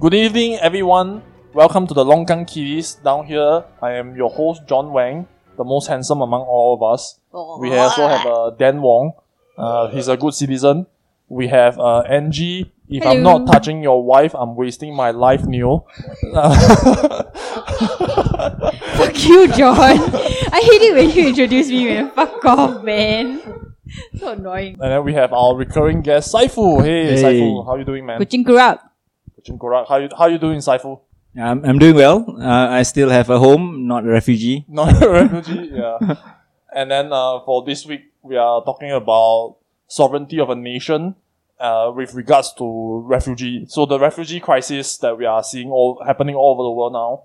Good evening, everyone. Welcome to the Longkang Kiddies. Down here, I am your host, John Wang, the most handsome among all of us. We also have uh, Dan Wong. Uh, he's a good citizen. We have uh, Angie. If I'm Hello. not touching your wife, I'm wasting my life, Neil. Fuck you, John. I hate it when you introduce me, man. Fuck off, man. So annoying. And then we have our recurring guest, Saifu. Hey, Hey. Saifu, how you doing, man? Kuching kurap. Kuching Korak. How you how you doing, Saifu? I'm, I'm doing well. Uh, I still have a home, not a refugee. Not a refugee, yeah. And then uh, for this week, we are talking about sovereignty of a nation uh, with regards to refugee. So the refugee crisis that we are seeing all happening all over the world now.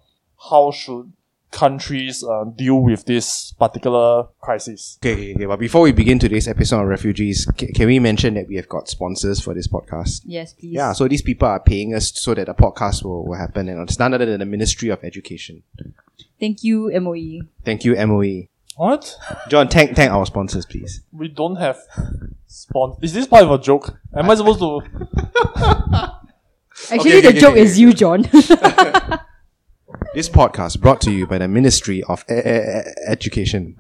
How should countries uh, deal with this particular crisis? Okay, okay, okay. But before we begin today's episode on refugees, ca- can we mention that we have got sponsors for this podcast? Yes, please. Yeah, so these people are paying us so that the podcast will, will happen, and it's none other than the Ministry of Education. Thank you. MOE. Thank you, MOE. What? John, thank thank our sponsors, please. We don't have spon. Is this part of a joke? Am I supposed to? Actually, okay, the okay, joke okay, is you, John. This podcast brought to you by the Ministry of E- E- Education.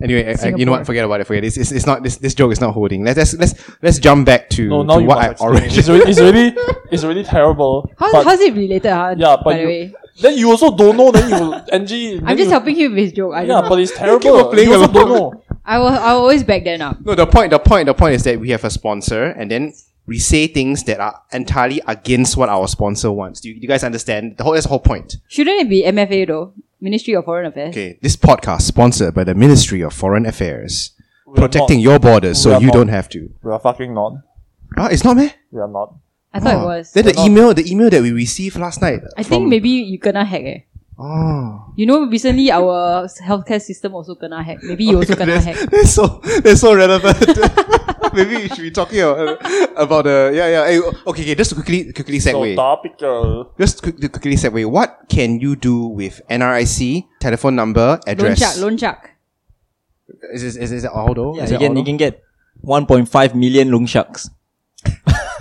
Anyway, I- I- you know what? Forget about it. Forget it. It's, it's, it's not this this joke is not holding. Let's let's let's, let's jump back to, No, now to you what must I explain. already. It's really, it's really, it's really terrible. How, but, how's it related, huh? yeah, but by the way? then you also don't know. Then you, Angie. then I'm just you, helping you with his joke. I Yeah, don't know. but it's terrible. keep on playing you also along. don't know. I will, I will always back that up. No, the point, the point, the point is that we have a sponsor, and then we say things that are entirely against what our sponsor wants. Do you, do you guys understand? The whole that's the whole point. Shouldn't it be MFA though? Ministry of Foreign Affairs. Okay, this podcast sponsored by the Ministry of Foreign Affairs, We are protecting not. your borders so you not. don't have to. We are fucking not. Ah, it's not me. We are not. I thought it was. Then the We're not. email, the email that we received last night. I think maybe you gonna hack eh. Oh, You know, recently our healthcare system also gonna hack. Maybe you also gonna that's, hack. that's so that's so relevant. maybe we should be talking about, about the yeah yeah. Hey, okay, okay. Just to quickly quickly So topical. just quick, quickly segue. What can you do with NRIC telephone number Loan address? shark, loan shark. Is this, is this all though? Yeah, Is you it can, all you can get 1.5 million loan sharks.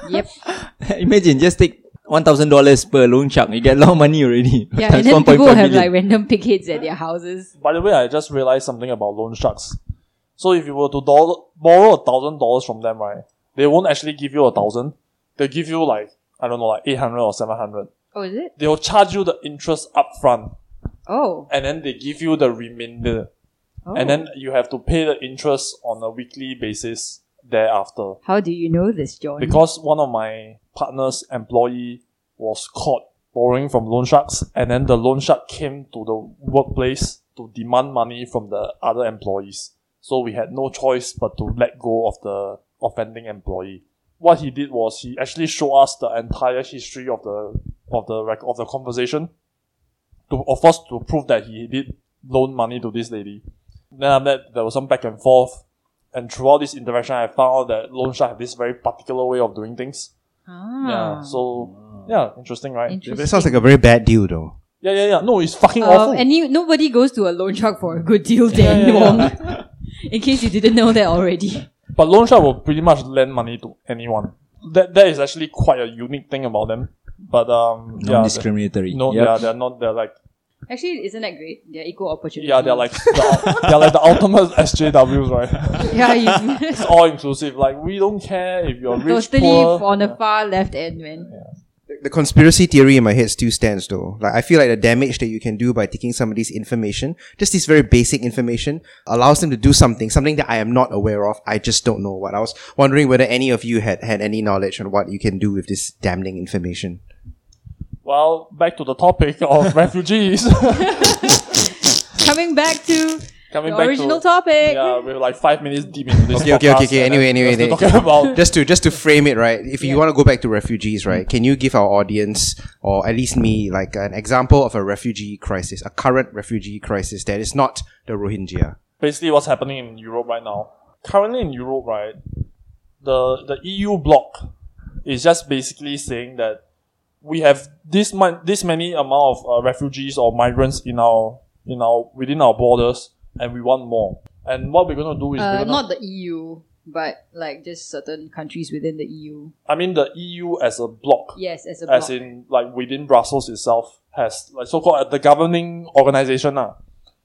Yep. Imagine, just take $1,000 per loan shark. You get a lot of money already. Yeah, and then people have million. like random pig heads at their houses. By the way, I just realized something about loan sharks. So if you were to dollar, borrow a thousand dollars from them, right, they won't actually give you a thousand. They'll give you like I don't know, like eight hundred or seven hundred. Oh, is it? They'll charge you the interest upfront, Oh. and then they give you the remainder, oh. and then you have to pay the interest on a weekly basis thereafter. How do you know this, John? because one of my partner's employee was caught borrowing from loan sharks and then the loan shark came to the workplace to demand money from the other employees so we had no choice but to let go of the offending employee what he did was he actually showed us the entire history of the of the rec- of the conversation to of course to prove that he did loan money to this lady then after that there was some back and forth and throughout this interaction, I found out that loan shark have this very particular way of doing things. ah. Yeah. So yeah, interesting, right? Interesting. That sounds like a very bad deal though. Yeah, yeah, yeah. No, it's fucking Uh, awful. and you, nobody goes to a loan shark for a good deal, Yeah, Dan yeah, yeah. In case you didn't know that already. But loan shark will pretty much lend money to anyone. That that is actually quite a unique thing about them. But um, yeah, Non-discriminatory. no, Yep. yeah, they're not. They're like Actually, isn't that great? They're equal opportunity. yeah, they're like the, they're like the ultimate SJWs, right? yeah, you, it's all inclusive. Like we don't care if you're rich, totally poor. on the far left end, man. The conspiracy theory in my head still stands though. Like I feel like the damage that you can do by taking somebody's information, just this very basic information, allows them to do something, something that I am not aware of. I just don't know what. I was wondering whether any of you had had any knowledge on what you can do with this damning information. Well, back to the topic of refugees. Coming back to Coming the back original to topic. yeah, we're like five minutes deep into this. Okay, okay, okay, okay. Anyway, anyway, anyway. talking about just to just to frame it right if you want to go back to refugees right can you give our audience or at least me like an example of a refugee crisis a current refugee crisis that is not the rohingya basically what's happening in Europe right now. Currently in Europe, right, the the EU bloc is just basically saying that we have this mon- this many amount of uh, refugees or migrants in our in our within our borders, and we want more. And what we're gonna do is Uh, gonna, not the EU. but like just certain countries within the EU. I mean, the EU as a bloc, Yes, as a as in like within Brussels itself, has like so called the governing organization. Uh,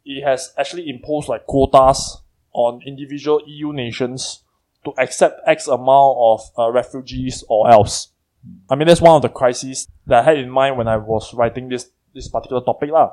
it has actually imposed like quotas on individual EU nations to accept X amount of uh, refugees or else. I mean, that's one of the crises that I had in mind when I was writing this this particular topic, lah.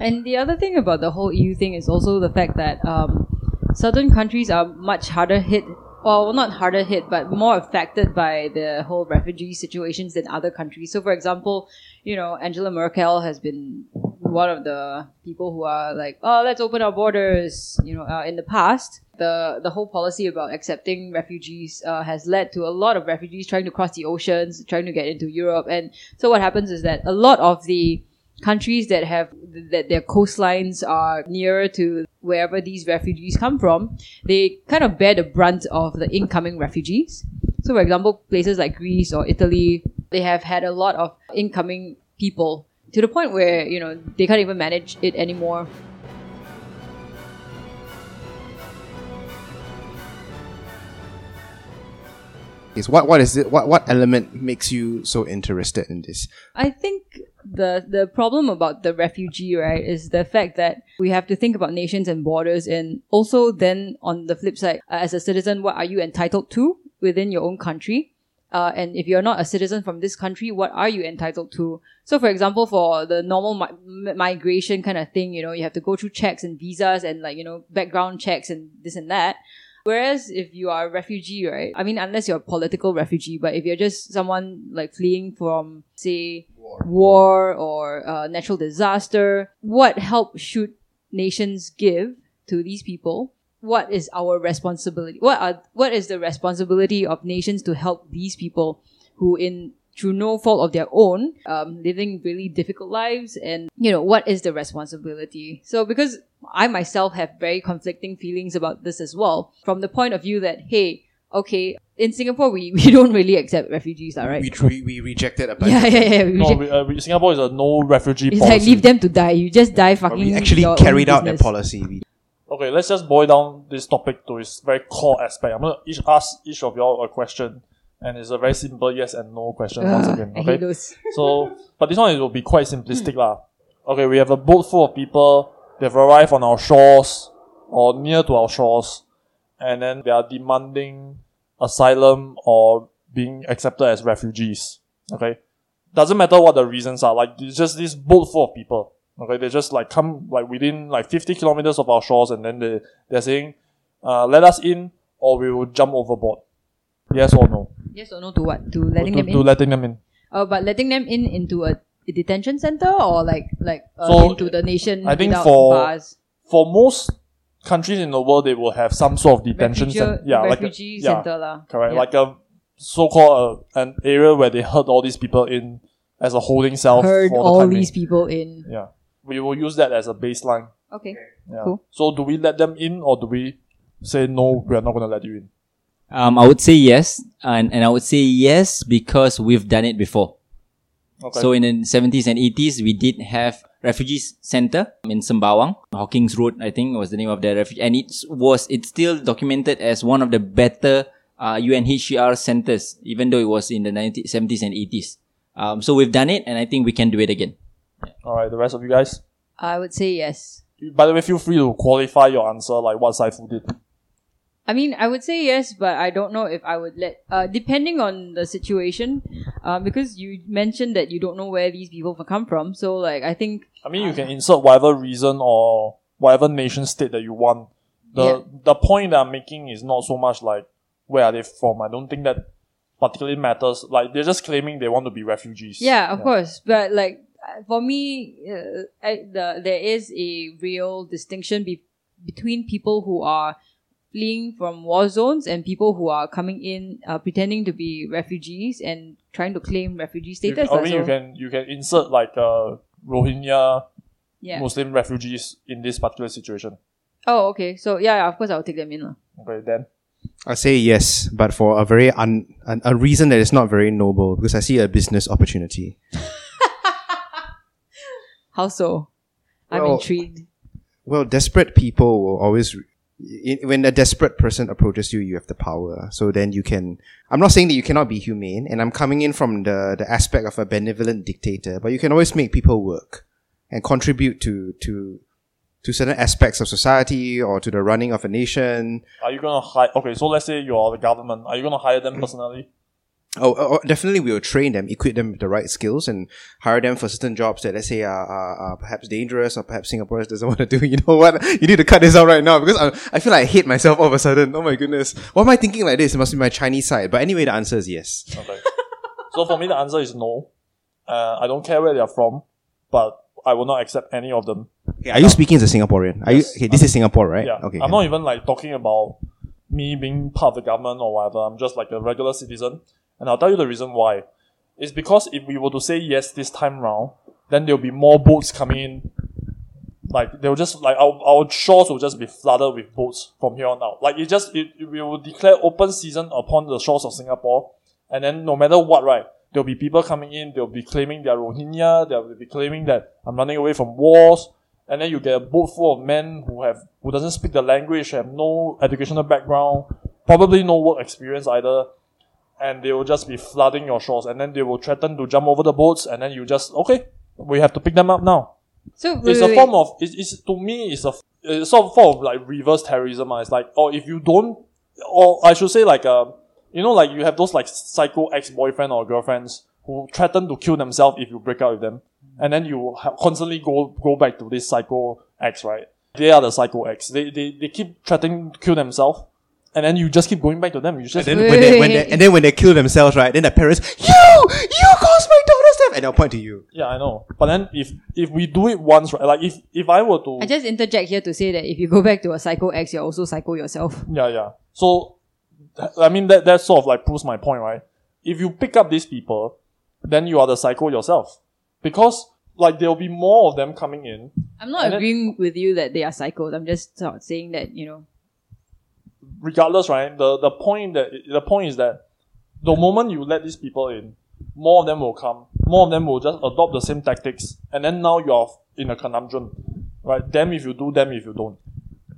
And the other thing about the whole EU thing is also the fact that um, certain countries are much harder hit, well, not harder hit, but more affected by the whole refugee situations than other countries. So, for example, you know, Angela Merkel has been one of the people who are like, oh, let's open our borders. You know, uh, in the past, the the whole policy about accepting refugees uh, has led to a lot of refugees trying to cross the oceans, trying to get into Europe. And so, what happens is that a lot of the countries that have that their coastlines are nearer to wherever these refugees come from, they kind of bear the brunt of the incoming refugees. So, for example, places like Greece or Italy, they have had a lot of incoming people to the point where you know they can't even manage it anymore. Is what what is it? What what element makes you so interested in this? I think the the problem about the refugee right is the fact that we have to think about nations and borders, and also then on the flip side, uh, as a citizen, what are you entitled to within your own country? Uh, and if you're not a citizen from this country, what are you entitled to? So, for example, for the normal mi- migration kind of thing, you know, you have to go through checks and visas and like you know background checks and this and that. Whereas if you are a refugee, right? I mean, unless you're a political refugee, but if you're just someone like fleeing from, say, war, or uh, natural disaster, what help should nations give to these people? What is our responsibility? What are what is the responsibility of nations to help these people who, in through no fault of their own, um, living really difficult lives, and you know what is the responsibility? So because I myself have very conflicting feelings about this as well, from the point of view that hey, okay, in Singapore we, we don't really accept refugees, all right? We, we, we rejected a bunch yeah, yeah, yeah. We No, we, uh, we, Singapore is a no refugee it's policy. like leave them to die. You just die fucking. We actually your own carried out that policy. We, Okay, let's just boil down this topic to its very core aspect. I'm gonna each ask each of y'all a question, and it's a very simple yes and no question once again. Okay, so but this one it will be quite simplistic lah. Okay, we have a boat full of people. They've arrived on our shores or near to our shores, and then they are demanding asylum or being accepted as refugees. Okay, doesn't matter what the reasons are. Like it's just this boat full of people. Okay, they just like come like within like fifty kilometers of our shores, and then they they're saying, uh, "Let us in, or we will jump overboard." Yes or no? Yes or no to what? To letting to, them to in? letting them in. Oh, but letting them in into a, a detention center or like like uh, So, into the nation I think for- bars. For most countries in the world, they will have some sort of detention center. Yeah, like a, refugee yeah, center lah. correct. Yeah. Like a so-called uh, an area where they herd all these people in as a holding cell for the all being. these people in. Yeah, we will use that as a baseline. Okay. Yeah. Cool. So do we let them in or do we say no? We are not going to let you in. Um, I would say yes, and, and I would say yes because we've done it before. Okay. So in the 70s and 80s, we did have refugees center in Sembawang, Hawkins Road, I think was the name of the refugee, and it was it's still documented as one of the better uh, UNHCR centers, even though it was in the 90s, 70s and 80s. Um, so we've done it, and I think we can do it again. all right, the rest of you guys. I would say yes. By the way, feel free to qualify your answer like what Saifu did. I mean, I would say yes, but I don't know if I would let, uh, depending on the situation, uh, because you mentioned that you don't know where these people come from. So, like, I think, I mean, you can insert whatever reason or whatever nation state that you want. The Yeah. the point that I'm making is not so much like where are they from. I don't think that particularly matters. Like they're just claiming they want to be refugees. yeah, of course, but like, uh, for me, uh, I, the, there is a real distinction be- between people who are fleeing from war zones and people who are coming in, uh, pretending to be refugees and trying to claim refugee status. can, I mean, so- you can you can insert like uh, Rohingya yeah. Muslim refugees in this particular situation. Oh, okay. So, yeah, yeah, of course, I'll take them in. lah. Okay, then I say yes, but for a very un, an, a reason that is not very noble because I see a business opportunity. How so? I'm Well, intrigued. Well, desperate people will always i- when a desperate person approaches you, you have the power. So then you can. I'm not saying that you cannot be humane, and I'm coming in from the the aspect of a benevolent dictator, but you can always make people work and contribute to to to certain aspects of society or to the running of a nation. Are you gonna hire? Okay, so let's say you're the government. Are you gonna hire them personally? Oh, oh, oh, definitely we will train them, equip them with the right skills, and hire them for certain jobs that let's say are, are, are perhaps dangerous or perhaps Singaporeans doesn't want to do. You know what? You need to cut this out right now because I, I feel like I hate myself all of a sudden. Oh my goodness, why am I thinking like this? It must be my Chinese side. But anyway, the answer is yes. Okay. so for me, the answer is no. Uh, I don't care where they are from, but I will not accept any of them. Okay, are you speaking as a Singaporean? Are Yes. you okay? This is Singapore, right? Yeah. Okay. I'm not even like talking about me being part of the government or whatever. I'm just like a regular citizen. And I'll tell you the reason why. It's because if we were to say yes this time round, then there'll be more boats coming in. Like they'll just like our, our shores will just be flooded with boats from here on out. Like it just it, it- we will declare open season upon the shores of Singapore, and then no matter what, right, there'll be people coming in. They'll be claiming they're Rohingya. They'll be claiming that I'm running away from wars and then you get a boat full of men who have who doesn't speak the language, have no educational background, probably no work experience either, and they will just be flooding your shores, and then they will threaten to jump over the boats, and then you just okay, we have to pick them up now. So It's wait, a wait, form of it's, it's to me it's a it's sort of form of like reverse terrorism. ah. It's like oh if you don't or I should say like uh you know like you have those like psycho ex boyfriend or girlfriends who threaten to kill themselves if you break up with them, and then you constantly go go back to this psycho ex right. They are the psycho ex. They they, they keep threatening to kill themselves, and then you just keep going back to them. You just And then when they, when they, and then when they kill themselves, right? Then the parents, you, you caused my daughter's death, and they'll point to you. yeah I know. But then if if we do it once right, like if if I were to I just interject here to say that if you go back to a psycho ex, you're also psycho yourself. Yeah, yeah. So, I mean, that, that sort of like proves my point, right? If you pick up these people, then you are the psycho yourself. Because, like, there'll be more of them coming in. I'm not And then- agreeing with you that they are psychos. I'm just sort of saying that, you know, Regardless, right? The, the point that, the point is that the moment you let these people in, more of them will come. More of them will just adopt the same tactics. And then now you're in a conundrum, right? Them if you do, them if you don't.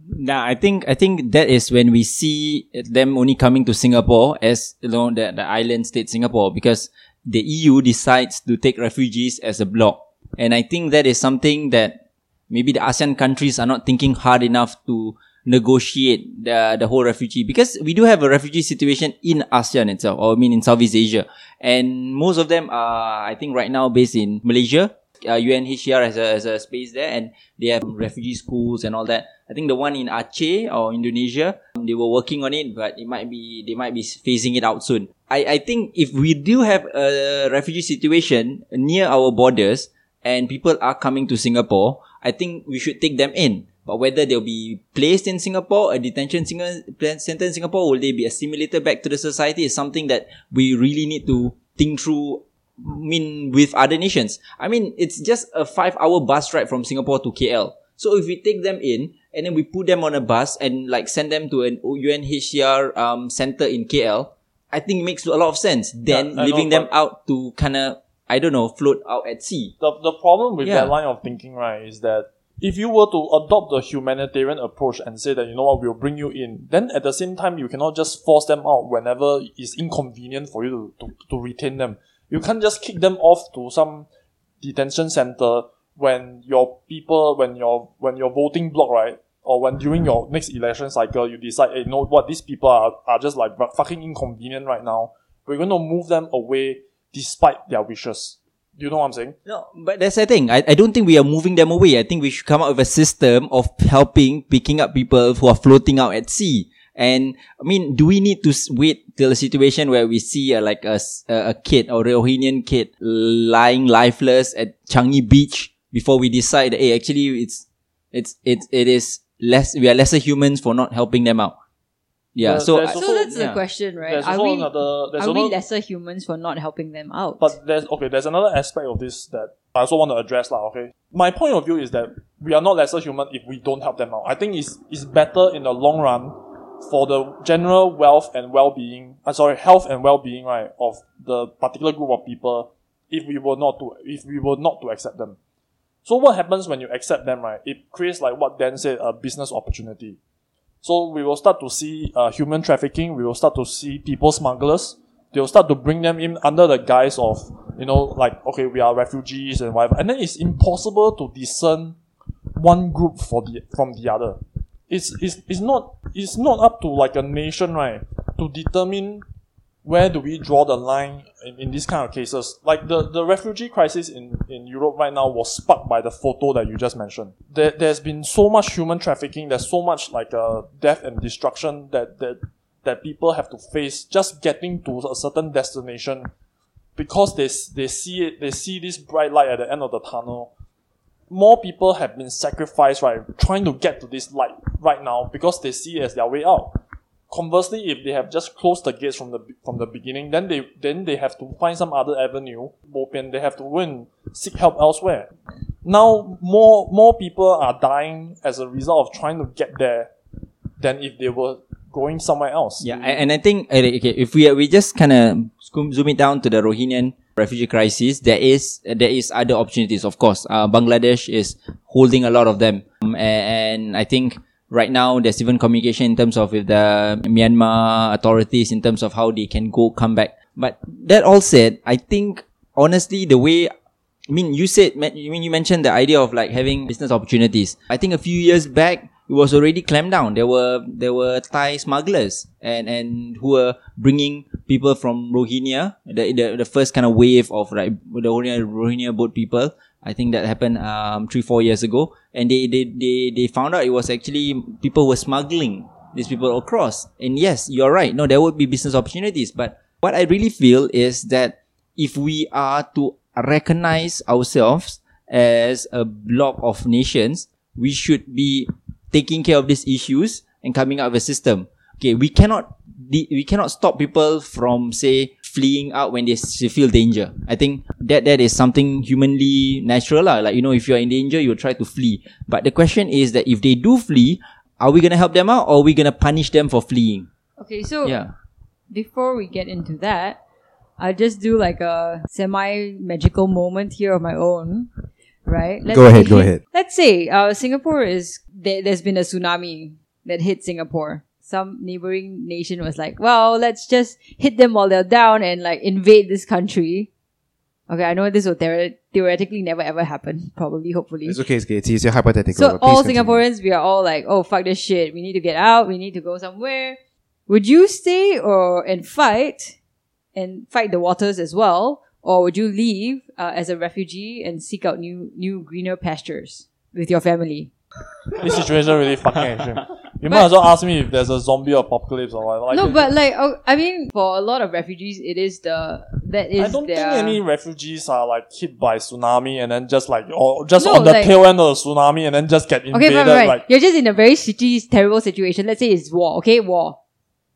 Nah, I think I think that is when we see them only coming to Singapore as you know the, the island state Singapore because the EU decides to take refugees as a bloc. And I think that is something that maybe the ASEAN countries are not thinking hard enough to negotiate the, the whole refugee because we do have a refugee situation in ASEAN itself, or I mean in Southeast Asia. And most of them are, I think right now based in Malaysia. Uh, UNHCR has a, has a space there and they have refugee schools and all that. I think the one in Aceh or Indonesia, they were working on it, but it might be, they might be phasing it out soon. I, I think if we do have a refugee situation near our borders and people are coming to Singapore, I think we should take them in. But whether they'll be placed in Singapore, a detention center in Singapore, will they be assimilated back to the society is something that we really need to think through I mean, with other nations. I mean, it's just a five hour bus ride from Singapore to KL. So if we take them in and then we put them on a bus and like send them to an UNHCR um, center in KL, I think it makes a lot of sense. Then know, leaving them out to kind of, I don't know, float out at sea. the, the problem with Yeah. that line of thinking, right, is that if you were to adopt the humanitarian approach and say that, you know what, we'll bring you in, then at the same time, you cannot just force them out whenever it's inconvenient for you to, to, to retain them. You can't just kick them off to some detention center when your people, when your, when your voting block, right, or when during your next election cycle, you decide, hey, you know what, these people are, are just like fucking inconvenient right now. We're going to move them away despite their wishes. You know what I'm saying? No, but that's the thing. I, I don't think we are moving them away. I think we should come up with a system of helping picking up people who are floating out at sea. And I mean, do we need to wait till a situation where we see uh, like a, a kid or Rohingyan kid lying lifeless at Changi Beach before we decide, that hey, actually it's, it's, it's, it is less, we are lesser humans for not helping them out. Yeah. There- so, there's I- so that's yeah. the question, right? There's Are we, another. There's are we lesser humans for not helping them out? but there's okay. There's another aspect of this that I also want to address, lah. Okay, my point of view is that we are not lesser human if we don't help them out. I think it's it's better in the long run for the general wealth and well-being. Uh, sorry, health and well-being, right, of the particular group of people if we were not to if we were not to accept them. So what happens when you accept them, right? It creates like what Dan said, a business opportunity. So we will start to see uh, human trafficking. We will start to see people smugglers. They will start to bring them in under the guise of, you know, like, okay, we are refugees and whatever. And then it's impossible to discern one group for the, from the other. It's, it's, it's not, it's not up to like a nation, right, to determine where do we draw the line in, in these kind of cases? Like the, the refugee crisis in, in Europe right now was sparked by the photo that you just mentioned. There, there's been so much human trafficking, there's so much like uh, death and destruction that, that, that people have to face just getting to a certain destination because they, they see it, they see this bright light at the end of the tunnel. More people have been sacrificed, right, trying to get to this light right now because they see it as their way out conversely, if they have just closed the gates from the from the beginning, then they then they have to find some other avenue. Open, they have to and seek help elsewhere. Now more more people are dying as a result of trying to get there than if they were going somewhere else. Yeah, and I think uh, okay, if we we just kind of zoom it down to the Rohingya refugee crisis, there is there is other opportunities. Of course, uh, Bangladesh is holding a lot of them, um, and I think right now there's even communication in terms of with the Myanmar authorities in terms of how they can go come back. But that all said, I think honestly the way I mean, you said, I mean you mentioned the idea of like having business opportunities. I think a few years back, it was already clamped down. There were there were Thai smugglers and and who were bringing people from Rohingya, the the, the first kind of wave of like the Rohingya, Rohingya boat people. I think that happened um three four years ago, and they they they they found out it was actually people were smuggling these people across. And yes, you're right. No, there would be business opportunities, but what I really feel is that if we are to recognize ourselves as a block of nations, we should be taking care of these issues and coming up with a system. Okay, we cannot we cannot stop people from say fleeing out when they s- feel danger. I think that that is something humanly natural lah. Like you know, if you are in danger, you will try to flee. But the question is that if they do flee, are we gonna help them out or are we gonna punish them for fleeing? Okay, so Yeah. before we get into that, I'll just do like a semi magical moment here of my own. Right? Let's Go ahead, say- go ahead. Let's say uh, Singapore is there, there's been a tsunami that hit Singapore. Some neighboring nation was like, "Well, let's just hit them while they're down and like invade this country." Okay, I know this will theore- theoretically never ever happen. Probably, hopefully. It's okay, it's okay. It's, it's your hypothetical. So all continue. Singaporeans, we are all like, oh fuck this shit. We need to get out. We need to go somewhere. Would you stay or and fight and fight the waters as well, or would you leave uh, as a refugee and seek out new new greener pastures with your family? This situation really fucking extreme. You might as well ask me if there's a zombie apocalypse or whatever. Like, no, but like, oh, I mean, for a lot of refugees, it is the that is I don't their, think any refugees are like hit by tsunami and then just like or just No, on the like- tail end of the tsunami and then just get invaded. Okay, right, right. Like You're just in a very shitty, terrible situation. Let's say it's war. Okay, war.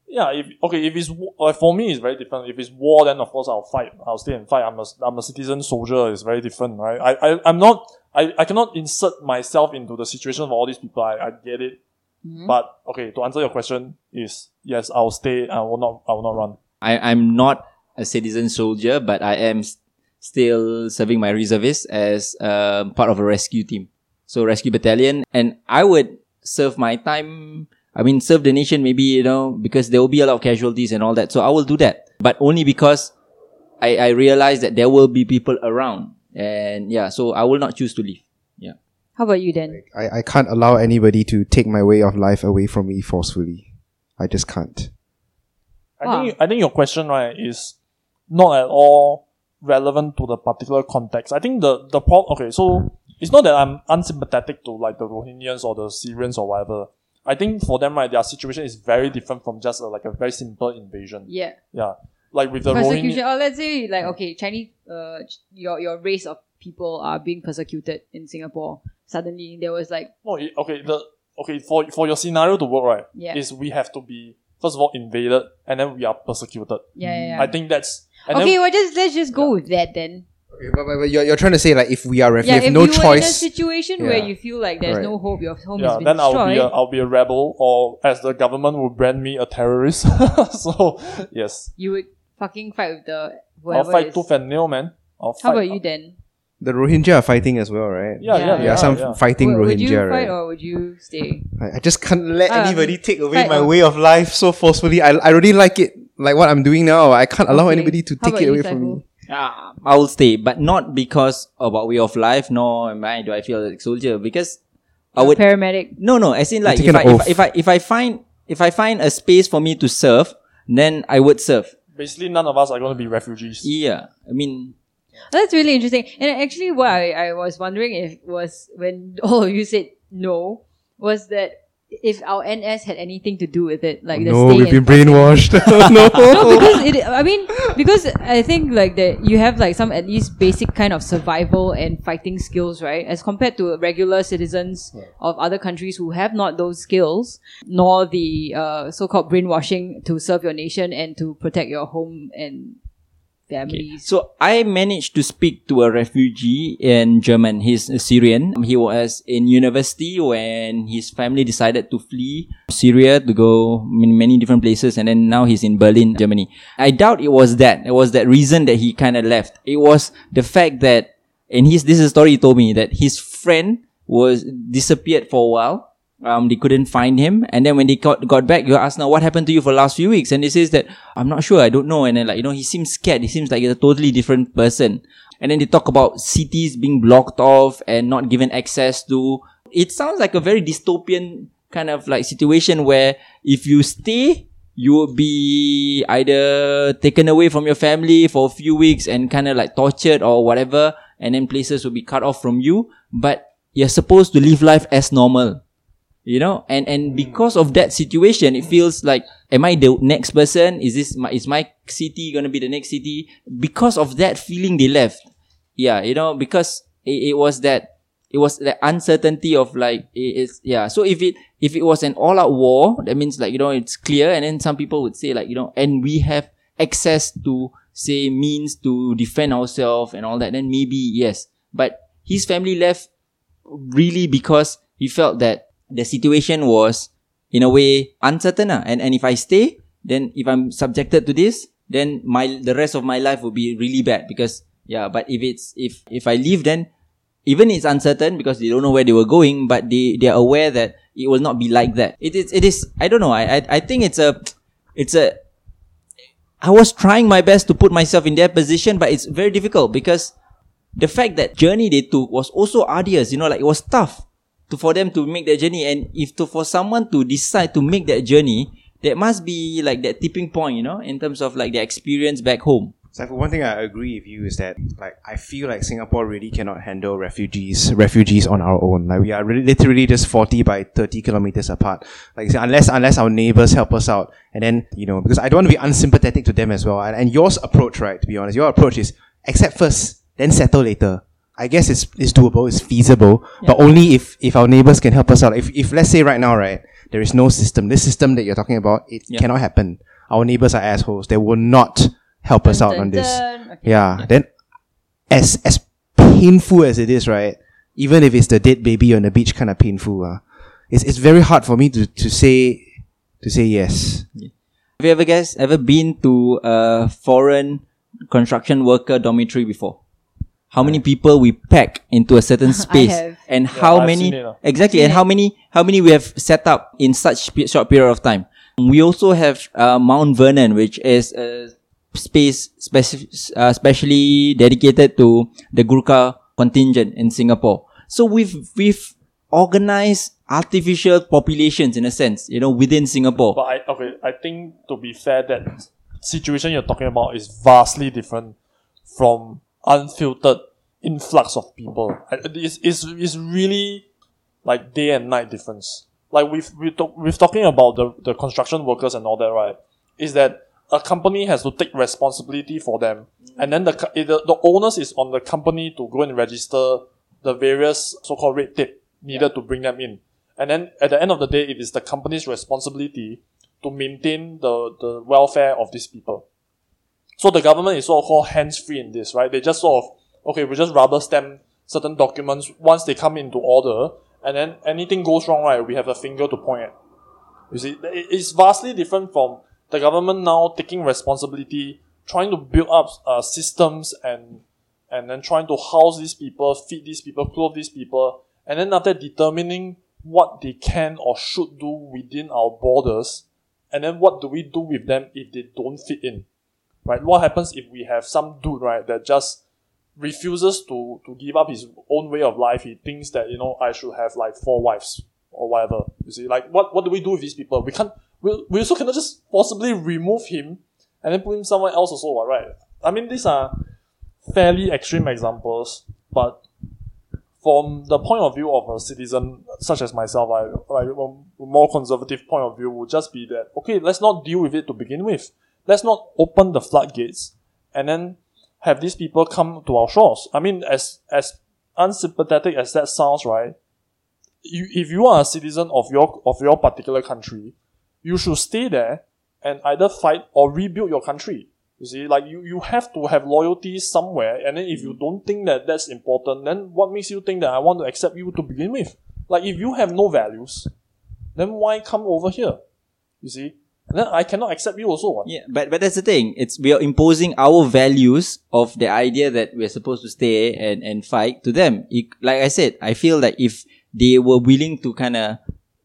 yeah, if okay, if it's like for me, it's very different. If it's war, then of course I'll fight. I'll stay and fight. I'm a I'm a citizen soldier. It's very different, right? I I I'm not. I, I cannot insert myself into the situation of all these people. I, I get it. Mhm. But okay, to answer your question is yes, I'll stay. I will not. I will not run. I, I'm not a citizen soldier, but I am s- still serving my reservist as um, part of a rescue team. So rescue battalion, and I would serve my time. I mean, serve the nation maybe, you know, because there will be a lot of casualties and all that. So I will do that, but only because I, I realize that there will be people around. And yeah, so I will not choose to leave. Yeah. How about you then? I, I can't allow anybody to take my way of life away from me forcefully. I just can't. I Wow. think I think your question right is not at all relevant to the particular context. I think the the problem. Okay, so it's not that I'm unsympathetic to like the Rohingyas or the Syrians or whatever. I think for them right, their situation is very different from just a, like a very simple invasion. Yeah. Yeah, like with the persecution. Rohingya. Or let's say like okay, Chinese, uh, your your race of people are being persecuted in Singapore. Suddenly there was like No, it- okay, the okay for for your scenario to work right Yeah. is we have to be first of all invaded and then we are persecuted. yeah, yeah. yeah. I think that's and okay, then, well just let's just go with that then. Okay, but, but, but you're, you're trying to say like if we are ref- Yeah, we have if no you were in a choice. situation where you feel like there's Right. no hope, your home yeah, has been then I'll be a, I'll be a rebel, or as the government will brand me a terrorist. so yes, you would fucking fight with the I'll fight is. tooth and nail, man. I'll How fight. about you then? The Rohingya are fighting as well, right? Yeah, yeah, Yeah, Yeah, some yeah. fighting would, would you Rohingya, fight right? or would you stay? I, I just can't let Ah, anybody take away my or- way of life so forcefully. I, I really like it, like what I'm doing now. I can't allow Okay. anybody to How take about it you, away from Saiful? me. Ah, I will stay, but not because about way of life, nor am I do I feel like soldier because I would Paramedic. no no as in like if I, if. I- if I if I find if I find a space for me to serve, then I would serve. Basically, none of us are going to be refugees. Yeah, I mean That's really interesting. And actually, what I, I was wondering if was when all of you said no, was that if our NS had anything to do with it, like the no, we've been brainwashed. no. no, because it. I mean, because I think like that you have like some at least basic kind of survival and fighting skills, right? As compared to regular citizens of other countries who have not those skills, nor the uh, so-called brainwashing to serve your nation and to protect your home and families. So I managed to speak to a refugee in German. He's a Syrian. He was in university when his family decided to flee Syria to go in many different places, and then now he's in Berlin, Germany. I doubt it was that. It was that reason that he kind of left. It was the fact that, and his this is a story he told me that his friend was disappeared for a while. Um, they couldn't find him, and then when they got got back, you ask now what happened to you for the last few weeks, and he says that I'm not sure, I don't know, and then like you know he seems scared, he seems like a totally different person, and then they talk about cities being blocked off and not given access to. It sounds like a very dystopian kind of like situation where if you stay, you will be either taken away from your family for a few weeks and kind of like tortured or whatever, and then places will be cut off from you, but you're supposed to live life as normal you know and and hmm. because of that situation it feels like am i the next person? Is this my is my city gonna be the next city? Because of that feeling they left. Yeah you know because it, it was that it was the uncertainty of like it is yeah. So if it if it was an all out war that means like you know it's clear and then some people would say like you know and we have access to say means to defend ourselves and all that then maybe yes. But his family left really because he felt that the situation was in a way uncertain ah. and and if I stay then if I'm subjected to this then my the rest of my life will be really bad because yeah but if it's if if I leave then even it's uncertain because they don't know where they were going but they they are aware that it will not be like that. It is it is I don't know. I I, I think it's a it's a I was trying my best to put myself in their position but it's very difficult because the fact that journey they took was also arduous you know like it was tough to for them to make that journey and if to for someone to decide to make that journey that must be like that tipping point you know in terms of like the experience back home So for one thing I agree with you is that like I feel like Singapore really cannot handle refugees refugees on our own. Like we are really literally just forty by thirty kilometers apart. Like unless unless our neighbors help us out, and then you know because I don't want to be unsympathetic to them as well. And, and yours approach, right? To be honest, your approach is accept first, then settle later. I guess it's it's doable, it's feasible, but only if if our neighbors can help us out. If if let's say right now, right, there is no system. This system that you're talking about, it Yeah. cannot happen. Our neighbors are assholes. They will not help us out on Dun, this. dun, dun. Okay. Yeah. Then, as as painful as it is, right? Even if it's the dead baby on the beach, kind of painful. Uh, it's it's very hard for me to to say to say yes. have you ever guys ever been to a foreign construction worker dormitory before how many people we pack into a certain space have. and how I've many seen it, exactly and how many how many we have set up in such pe- short period of time. We also have uh, mount vernon which is a space speci- uh, specially dedicated to the gurkha contingent in singapore. So we've we've organized artificial populations in a sense you know within singapore. But I okay, I think to be fair, that situation you're talking about is vastly different from unfiltered influx of people. It's, it's, it's really like day and night difference. Like we've we talk, we've talking about the, the construction workers and all that, right? Is that a company has to take responsibility for them, and then the the, the onus is on the company to go and register the various so-called red tape needed to bring them in. And then at the end of the day, it is the company's responsibility to maintain the, the welfare of these people. So the government is so called hands free in this, right? They just sort of, okay, we just rubber stamp certain documents once they come into order, and then anything goes wrong, right? We have a finger to point at. You see, it's vastly different from the government now taking responsibility, trying to build up uh, systems and and then trying to house these people, feed these people, clothe these people, and then after determining what they can or should do within our borders, and then what do we do with them if they don't fit in? Right? What happens if we have some dude, right, that just refuses to, to give up his own way of life? He thinks that, you know, I should have like four wives or whatever. You see, like what, what do we do with these people? We can't we, we also cannot just possibly remove him and then put him somewhere else also, what, right? I mean these are fairly extreme examples, but from the point of view of a citizen such as myself, I like a more conservative point of view would just be that okay, let's not deal with it to begin with. Let's not open the floodgates and then have these people come to our shores. I mean, as as unsympathetic as that sounds, right? You, if you are a citizen of your of your particular country, you should stay there and either fight or rebuild your country. You see, like you, you have to have loyalty somewhere, and then if you don't think that that's important, then what makes you think that I want to accept you to begin with? Like if you have no values, then why come over here? You see, then I cannot accept you also. What? Yeah, but but that's the thing. It's we are imposing our values of the idea that we're supposed to stay and and fight to them. It, like I said, I feel that if they were willing to kind of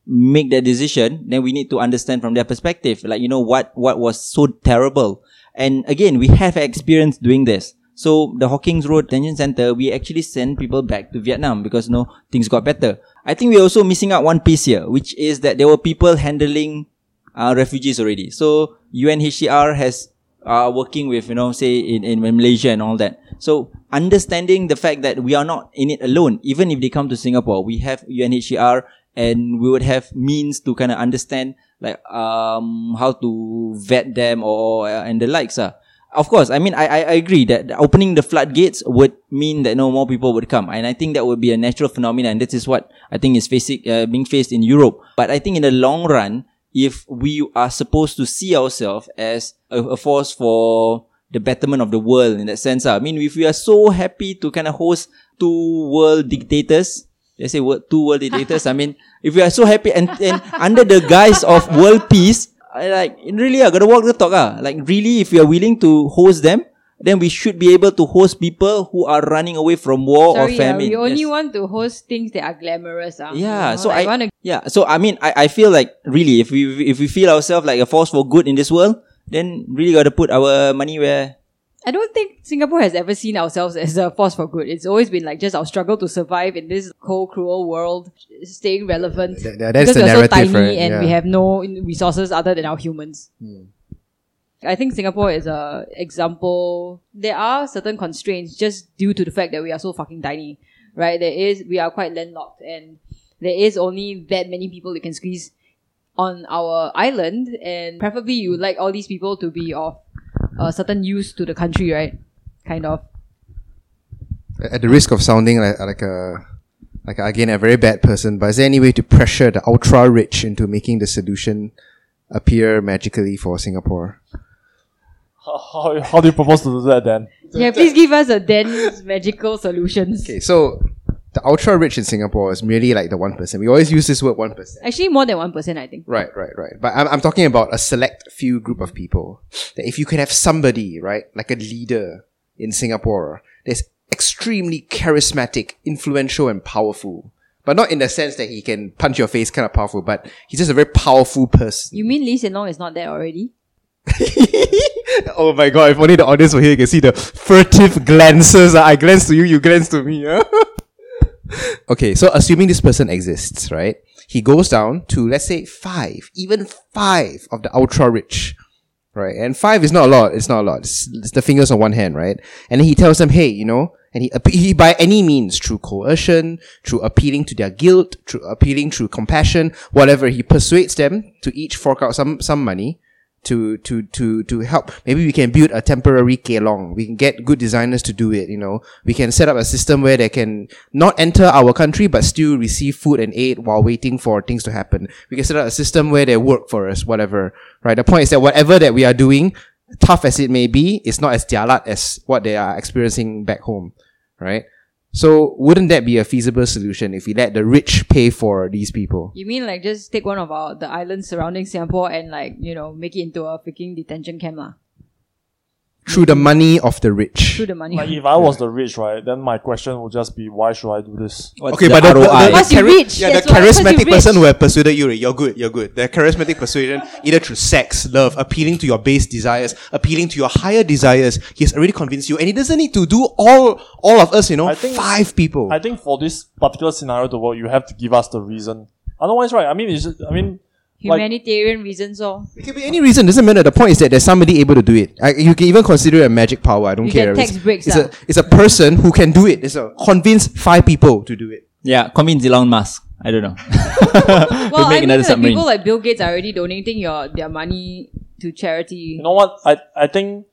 make that decision, then we need to understand from their perspective. Like you know what what was so terrible. And again, we have experience doing this. So the Hawkins Road Detention Center, we actually send people back to Vietnam because you know things got better. I think we're also missing out one piece here, which is that there were people handling uh, refugees already. So UNHCR has uh, working with, you know, say in, in Malaysia and all that. So understanding the fact that we are not in it alone, even if they come to Singapore, we have UNHCR and we would have means to kind of understand like um how to vet them or uh, and the likes. Uh. Of course, I mean, I, I agree that opening the floodgates would mean that no more people would come, and I think that would be a natural phenomenon. And this is what I think is facing uh, being faced in Europe. But I think in the long run, if we are supposed to see ourselves as a, a force for the betterment of the world in that sense. Uh. I mean, if we are so happy to kind of host two world dictators, let's say two world dictators, I mean, if we are so happy and, and under the guise of world peace, I like, really, I gotta walk the talk. Uh. Like, really, if we are willing to host them, then we should be able to host people who are running away from war Sorry, or famine. we only Yes. want to host things that are glamorous. Uh, Yeah, you know, so like I want to yeah, so I mean, I, I feel like really, if we if we feel ourselves like a force for good in this world, then really got to put our money where. I don't think Singapore has ever seen ourselves as a force for good. It's always been like just our struggle to survive in this cold, cruel world, staying relevant. Th- th- that's because the we're so tiny right? and we have no resources other than our humans. I think Singapore is a example. There are certain constraints just due to the fact that we are so fucking tiny, right? There is we are quite landlocked, and there is only that many people you can squeeze on our island, and preferably you would like all these people to be of a certain use to the country, right? Kind of. At the risk of sounding like, like a like again a very bad person, but is there any way to pressure the ultra rich into making the solution appear magically for Singapore? How, how, how do you propose to do that then? Yeah, please give us a dense magical solutions. Okay, so the ultra rich in Singapore is merely like the one percent. We always use this word one percent. Actually, more than one percent, I think. Right, right, right. But I'm, I'm talking about a select few group of people. That if you could have somebody, right, like a leader in Singapore, that's extremely charismatic, influential, and powerful. But not in the sense that he can punch your face kind of powerful, but he's just a very powerful person. You mean Lee Hsien Loong is not there already? oh my god, if only the audience were here, you can see the furtive glances. ah. I glance to you, you glance to me. ah. okay, so assuming this person exists, right? He goes down to, let's say, five, even five of the ultra rich, right? And five is not a lot. It's not a lot. It's, it's the fingers on one hand, right? And then he tells them, hey, you know, and he, he by any means, through coercion, through appealing to their guilt, through appealing through compassion, whatever, he persuades them to each fork out some, some money to to to to help. Maybe we can build a temporary kelong. We can get good designers to do it. You know, we can set up a system where they can not enter our country but still receive food and aid while waiting for things to happen. We can set up a system where they work for us, whatever. Right. The point is that whatever that we are doing, tough as it may be, it's not as jialat as what they are experiencing back home. Right. So wouldn't that be a feasible solution if we let the rich pay for these people? You mean like just take one of our the islands surrounding Singapore and like you know make it into a freaking detention camp lah? Through the money of the rich. through the money. Like if I was the rich, right, then my question would just be, why should I do this? What's Okay, the but the, the, ROI? the, Once chari- rich, yeah, the that's why- once you charismatic person who have persuaded you, you're good, you're good. The charismatic persuasion, either through sex, love, appealing to your base desires, appealing to your higher desires, he has already convinced you, and he doesn't need to do all, all of us, you know, I think- five people. I think for this particular scenario to work, you have to give us the reason. Otherwise, right? I mean, it's just, I mean, like, Humanitarian reasons or it can be any reason, doesn't matter. The point is that there's somebody able to do it. I, you can even consider it a magic power. I don't You care. get tax it's, breaks it's lah. a, ah. it's a person who can do it. It's a convince five people to do it. Yeah, convince Elon Musk. I don't know. well, to make I mean, another like submarine. people like Bill Gates are already donating your their money to charity. you know what? I I think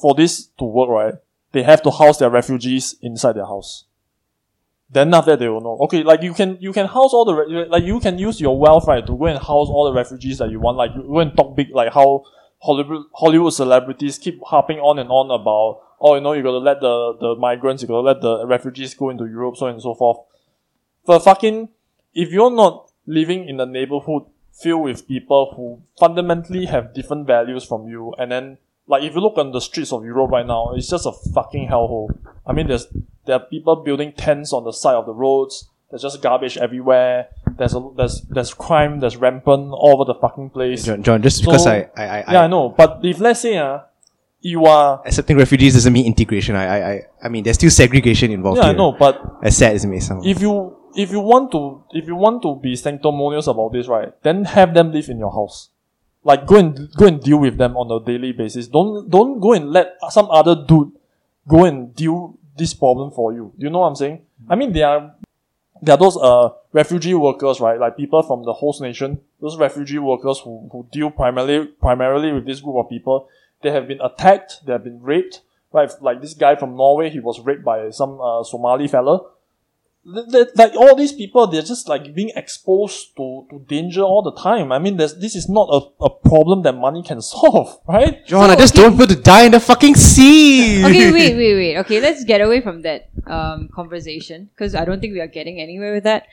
for this to work, right, they have to house their refugees inside their house. Then after that, they will know. Okay, like you can you can house all the re- like you can use your wealth right to go and house all the refugees that you want. Like you go and talk big like how Hollywood Hollywood celebrities keep harping on and on about oh you know you gotta let the the migrants you gotta let the refugees go into Europe so on and so forth. But fucking if you're not living in a neighborhood filled with people who fundamentally have different values from you, and then like if you look on the streets of Europe right now, it's just a fucking hellhole. I mean, there's there are people building tents on the side of the roads. There's just garbage everywhere. There's a there's there's crime. There's rampant all over the fucking place. John, John just So- because I, I, I, yeah, I know. But if let's say uh, you are accepting refugees doesn't mean integration. I, I, I, I mean, there's still segregation involved yeah, I know. But As sad as it may sound. if you if you want to if you want to be sanctimonious about this, right, then have them live in your house. Like go and go and deal with them on a daily basis. Don't don't go and let some other dude go and deal this problem for you. You know what I'm saying? I mean, there are there are those uh refugee workers, right? Like people from the host nation, those refugee workers who, who deal primarily primarily with this group of people. They have been attacked. They have been raped. Right? Like this guy from Norway, he was raped by some uh, Somali fella like all these people, they're just like being exposed to, to danger all the time. I mean, there's, this is not a, a problem that money can solve, right? John, I just okay. don't want to die in the fucking sea. okay, wait, wait, wait. Okay, let's get away from that um, conversation because I don't think we are getting anywhere with that.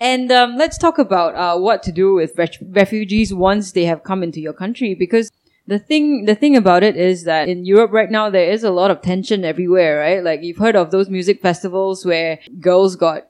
And um, let's talk about uh, what to do with ref- refugees once they have come into your country. Because the thing, the thing about it is that in Europe right now there is a lot of tension everywhere, right? Like you've heard of those music festivals where girls got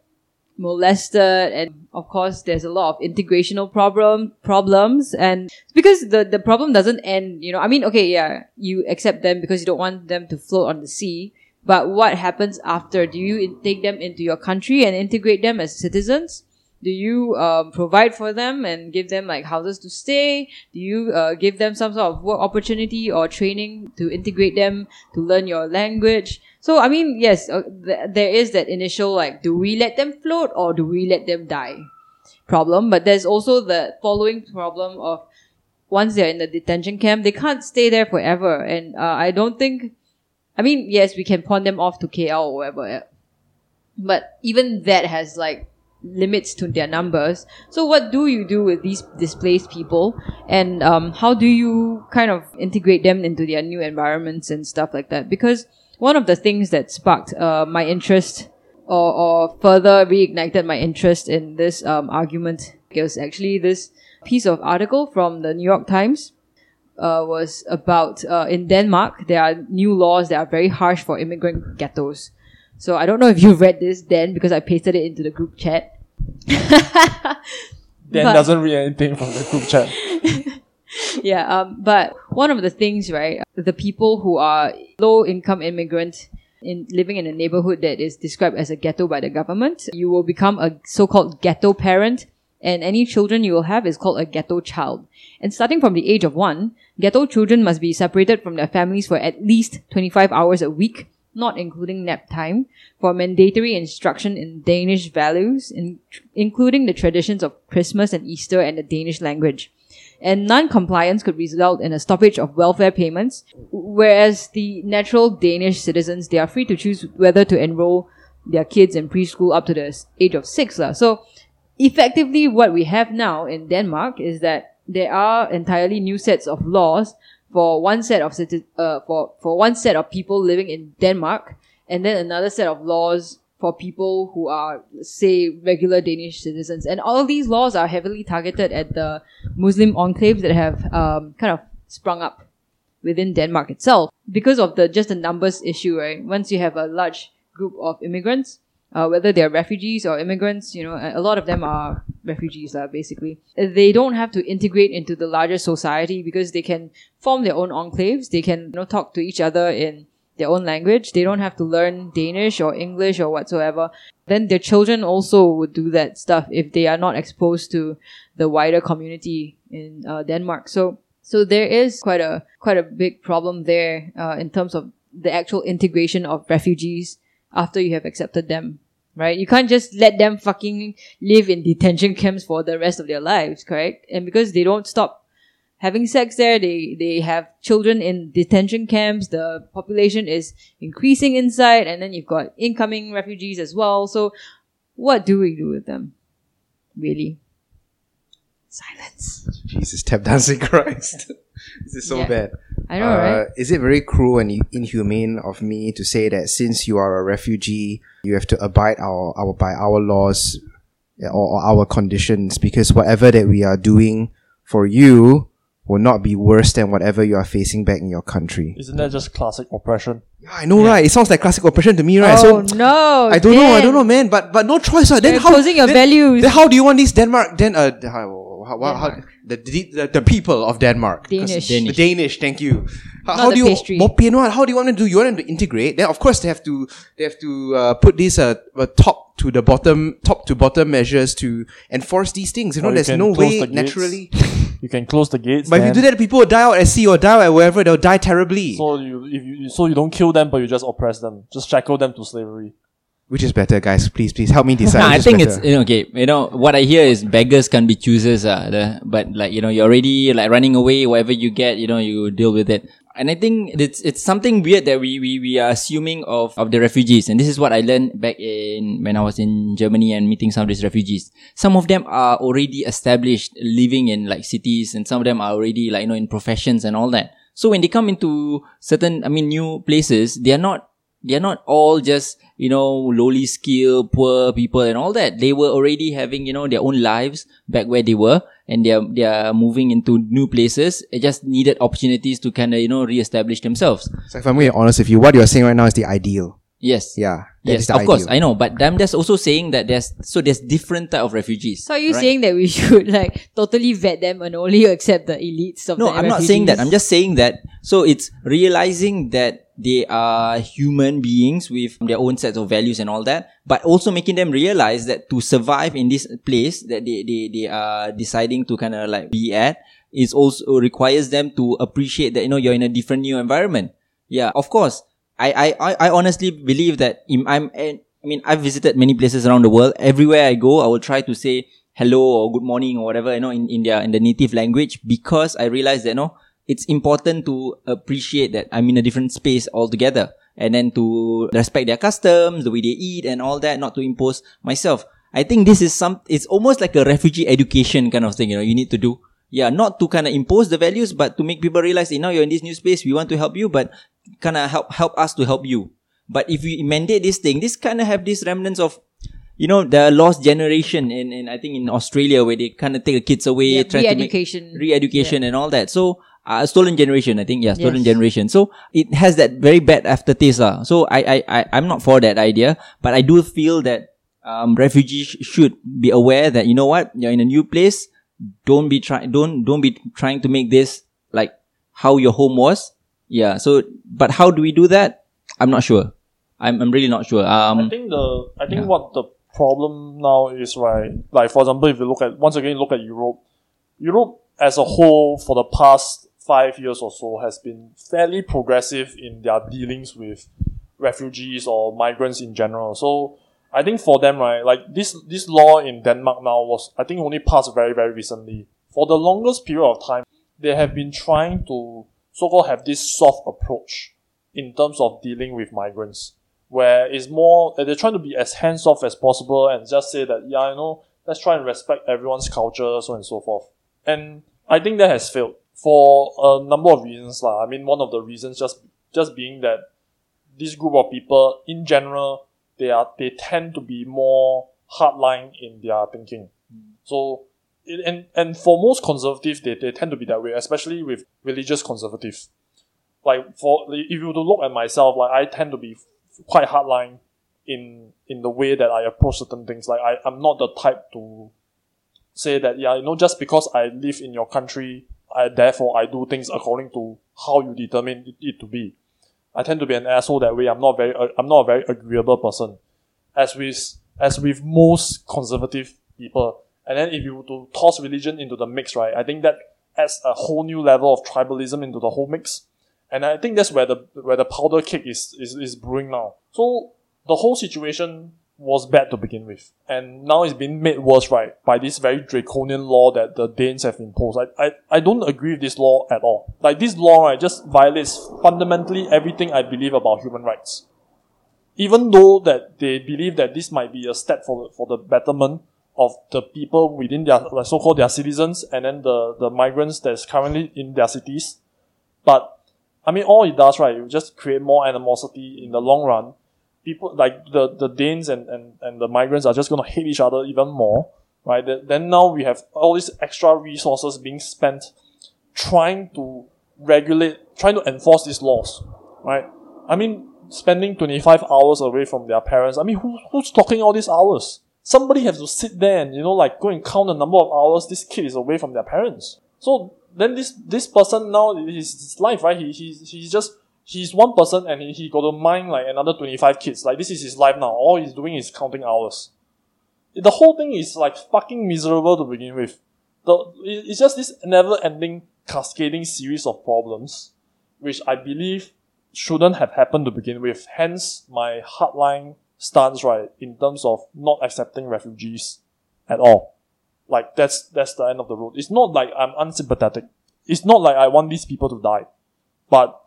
molested and of course there's a lot of integrational problem problems and because the the problem doesn't end you know i mean okay yeah you accept them because you don't want them to float on the sea but what happens after do you take them into your country and integrate them as citizens do you um, provide for them and give them like houses to stay? Do you uh, give them some sort of work opportunity or training to integrate them to learn your language? So i mean yes uh, th- there is that initial like do we let them float or do we let them die problem? But there's also the following problem of once they're in the detention camp they can't stay there forever. And uh, i don't think i mean yes we can pawn them off to kl or whatever but even that has like limits to their numbers. So what do you do with these displaced people and um, how do you kind of integrate them into their new environments and stuff like that? Because one of the things that sparked uh, my interest or, or further reignited my interest in this um, argument was actually this piece of article from the New York Times uh, was about uh, in Denmark there are new laws that are very harsh for immigrant ghettos. So I don't know if you read this then because I pasted it into the group chat. Dan But- doesn't read anything from the group chat. yeah, um, but one of the things, right, the people who are low income immigrant in living in a neighborhood that is described as a ghetto by the government, you will become a so-called ghetto parent, and any children you will have is called a ghetto child. And starting from the age of one, ghetto children must be separated from their families for at least 25 hours a week, not including nap time, for mandatory instruction in Danish values, in, including the traditions of Christmas and Easter and the Danish language and non-compliance could result in a stoppage of welfare payments, whereas the natural Danish citizens, they are free to choose whether to enroll their kids in preschool up to the age of six. lah. So effectively what we have now in Denmark is that there are entirely new sets of laws for one set of uh, for, for one set of people living in Denmark, and then another set of laws for people who are, say, regular Danish citizens. And all of these laws are heavily targeted at the Muslim enclaves that have um, kind of sprung up within Denmark itself. because of the just the numbers issue, right? Once you have a large group of immigrants, uh, whether they're refugees or immigrants, you know, a lot of them are refugees, uh, basically. They don't have to integrate into the larger society because they can form their own enclaves. They can, you know, talk to each other in their own language. They don't have to learn Danish or English or whatsoever. Then their children also would do that stuff if they are not exposed to the wider community in uh, Denmark. So, so there is quite a quite a big problem there uh, in terms of the actual integration of refugees after you have accepted them. Right? You can't just let them fucking live in detention camps for the rest of their lives, correct? And because they don't stop having sex there. They they have children in detention camps. The population is increasing inside, and then you've got incoming refugees as well. So, what do we do with them? Really? Silence. Jesus, tap dancing Christ. this is so Yeah. bad. I know, Uh, right? Is it very cruel and inhumane of me to say that since you are a refugee, you have to abide our, our by our laws or, or our conditions because whatever that we are doing for you will not be worse than whatever you are facing back in your country. Isn't that just classic oppression? Yeah, I know, right? It sounds like classic oppression to me, right? oh so no! I don't know, I don't know, man. But but no choice, right? Then You're how? imposing your then, values. Then how do you want this Denmark? Then uh, how, how, how, how the, the the people of Denmark. Danish. Danish. the Danish. Thank you. How, Not how the do you pastry. Mo- you How do you want them to do? You want them to integrate? Then of course they have to they have to uh, put these uh, uh, top to the bottom top to bottom measures to enforce these things. You know, Or you there's can no way the naturally. You can close the gates. But if you do that, people will die out at sea or die out at wherever. They'll die terribly. So you if you so you don't kill them, but you just oppress them, just shackle them to slavery. Which is better, guys? Please, please help me decide. Which I think it's you know, okay. You know what I hear is beggars can be choosers. Uh, the, but like you know, you're already like running away. Whatever you get, you know, you deal with it. And I think it's it's something weird that we we, we are assuming of of the refugees. And this is what I learned back in when I was in Germany and meeting some of these refugees. Some of them are already established, living in like cities, and some of them are already like you know in professions and all that. So when they come into certain, I mean, new places, they are not they're not all just you know lowly skill poor people and all that. They were already having you know their own lives back where they were and they're they're moving into new places. It just needed opportunities to kind of you know re-establish themselves. So if I'm being honest with you, what you're saying right now is the ideal. Yes Yeah. that is yes the of course i know but i'm just also saying that there's so there's different type of refugees So are you right? saying that we should like totally vet them and only accept the elites of No, the I'm not saying that. I'm just saying that. So it's realizing that they are human beings with their own sets of values and all that, but also making them realize that to survive in this place that they, they, they are deciding to kind of like be at is also requires them to appreciate that, you know, you're in a different new environment. Yeah, of course. I, I, I honestly believe that im- and I mean, I've visited many places around the world. Everywhere I go, I will try to say hello or good morning or whatever, you know, in, in their, in the native language because I realize that, you know, it's important to appreciate that I'm in a different space altogether and then to respect their customs, the way they eat and all that, not to impose myself. I think this is some, it's almost like a refugee education kind of thing, you know, you need to do. Yeah, not to kind of impose the values, but to make people realize, you know, you're in this new space, we want to help you, but kind of help, help us to help you. But if we mandate this thing, this kind of have these remnants of, you know, the lost generation in, in I think in Australia where they kind of take the kids away, Yeah, try to make re-education. re-education and all that. So, uh, stolen generation, I think, yeah, stolen Yes. generation. So it has that very bad aftertaste. Uh. So I, I, I, I'm not for that idea, but I do feel that, um, refugees sh- should be aware that, you know what, you're in a new place. Don't be trying, don't, don't be trying to make this like how your home was. Yeah. So, but how do we do that? I'm not sure. I'm, I'm really not sure. um, I think the I think yeah. what the problem now is right. Like for example, if you look at once again look at Europe, Europe as a whole for the past five years or so has been fairly progressive in their dealings with refugees or migrants in general. So I think for them, right, like this this law in Denmark now was I think only passed very very recently. For the longest period of time, they have been trying to so called have this soft approach in terms of dealing with migrants where it's more they're trying to be as hands off as possible and just say that yeah, you know, let's try and respect everyone's culture, so and so forth. And I think that has failed for a number of reasons. lah. I mean, one of the reasons just just being that this group of people in general they are they tend to be more hardline in their thinking. Mm. So and and for most conservatives they, they tend to be that way, especially with religious conservatives. like for if you were to look at myself, like I tend to be quite hardline in in the way that I approach certain things. Like I, I'm not the type to say that yeah, you know, just because I live in your country, I therefore I do things according to how you determine it, it to be. I tend to be an asshole that way. I'm not very uh, I'm not a very agreeable person. As with as with most conservative people. And then if you to toss religion into the mix, right, I think that adds a whole new level of tribalism into the whole mix. And I think that's where the where the powder cake is, is, is brewing now. So the whole situation was bad to begin with. And now it's been made worse, right, by this very draconian law that the Danes have imposed. I, I, I don't agree with this law at all. Like this law, right, just violates fundamentally everything I believe about human rights. Even though that they believe that this might be a step for, for the betterment of the people within their, like so-called their citizens and then the, the migrants that's currently in their cities. But, I mean, all it does, right, it just create more animosity in the long run people like the, the Danes and, and, and the migrants are just going to hate each other even more, right? Then now we have all these extra resources being spent trying to regulate, trying to enforce these laws, right? I mean, spending 25 hours away from their parents. I mean, who, who's talking all these hours? Somebody has to sit there and, you know, like go and count the number of hours this kid is away from their parents. So then this, this person now, his, his life, right? He, he, he's just he's one person and he, he got to mind like another 25 kids. Like this is his life now. All he's doing is counting hours. The whole thing is like fucking miserable to begin with. The, it's just this never ending cascading series of problems, which I believe shouldn't have happened to begin with. Hence my hardline stance, right, in terms of not accepting refugees at all. Like that's that's the end of the road. It's not like I'm unsympathetic. It's not like I want these people to die. But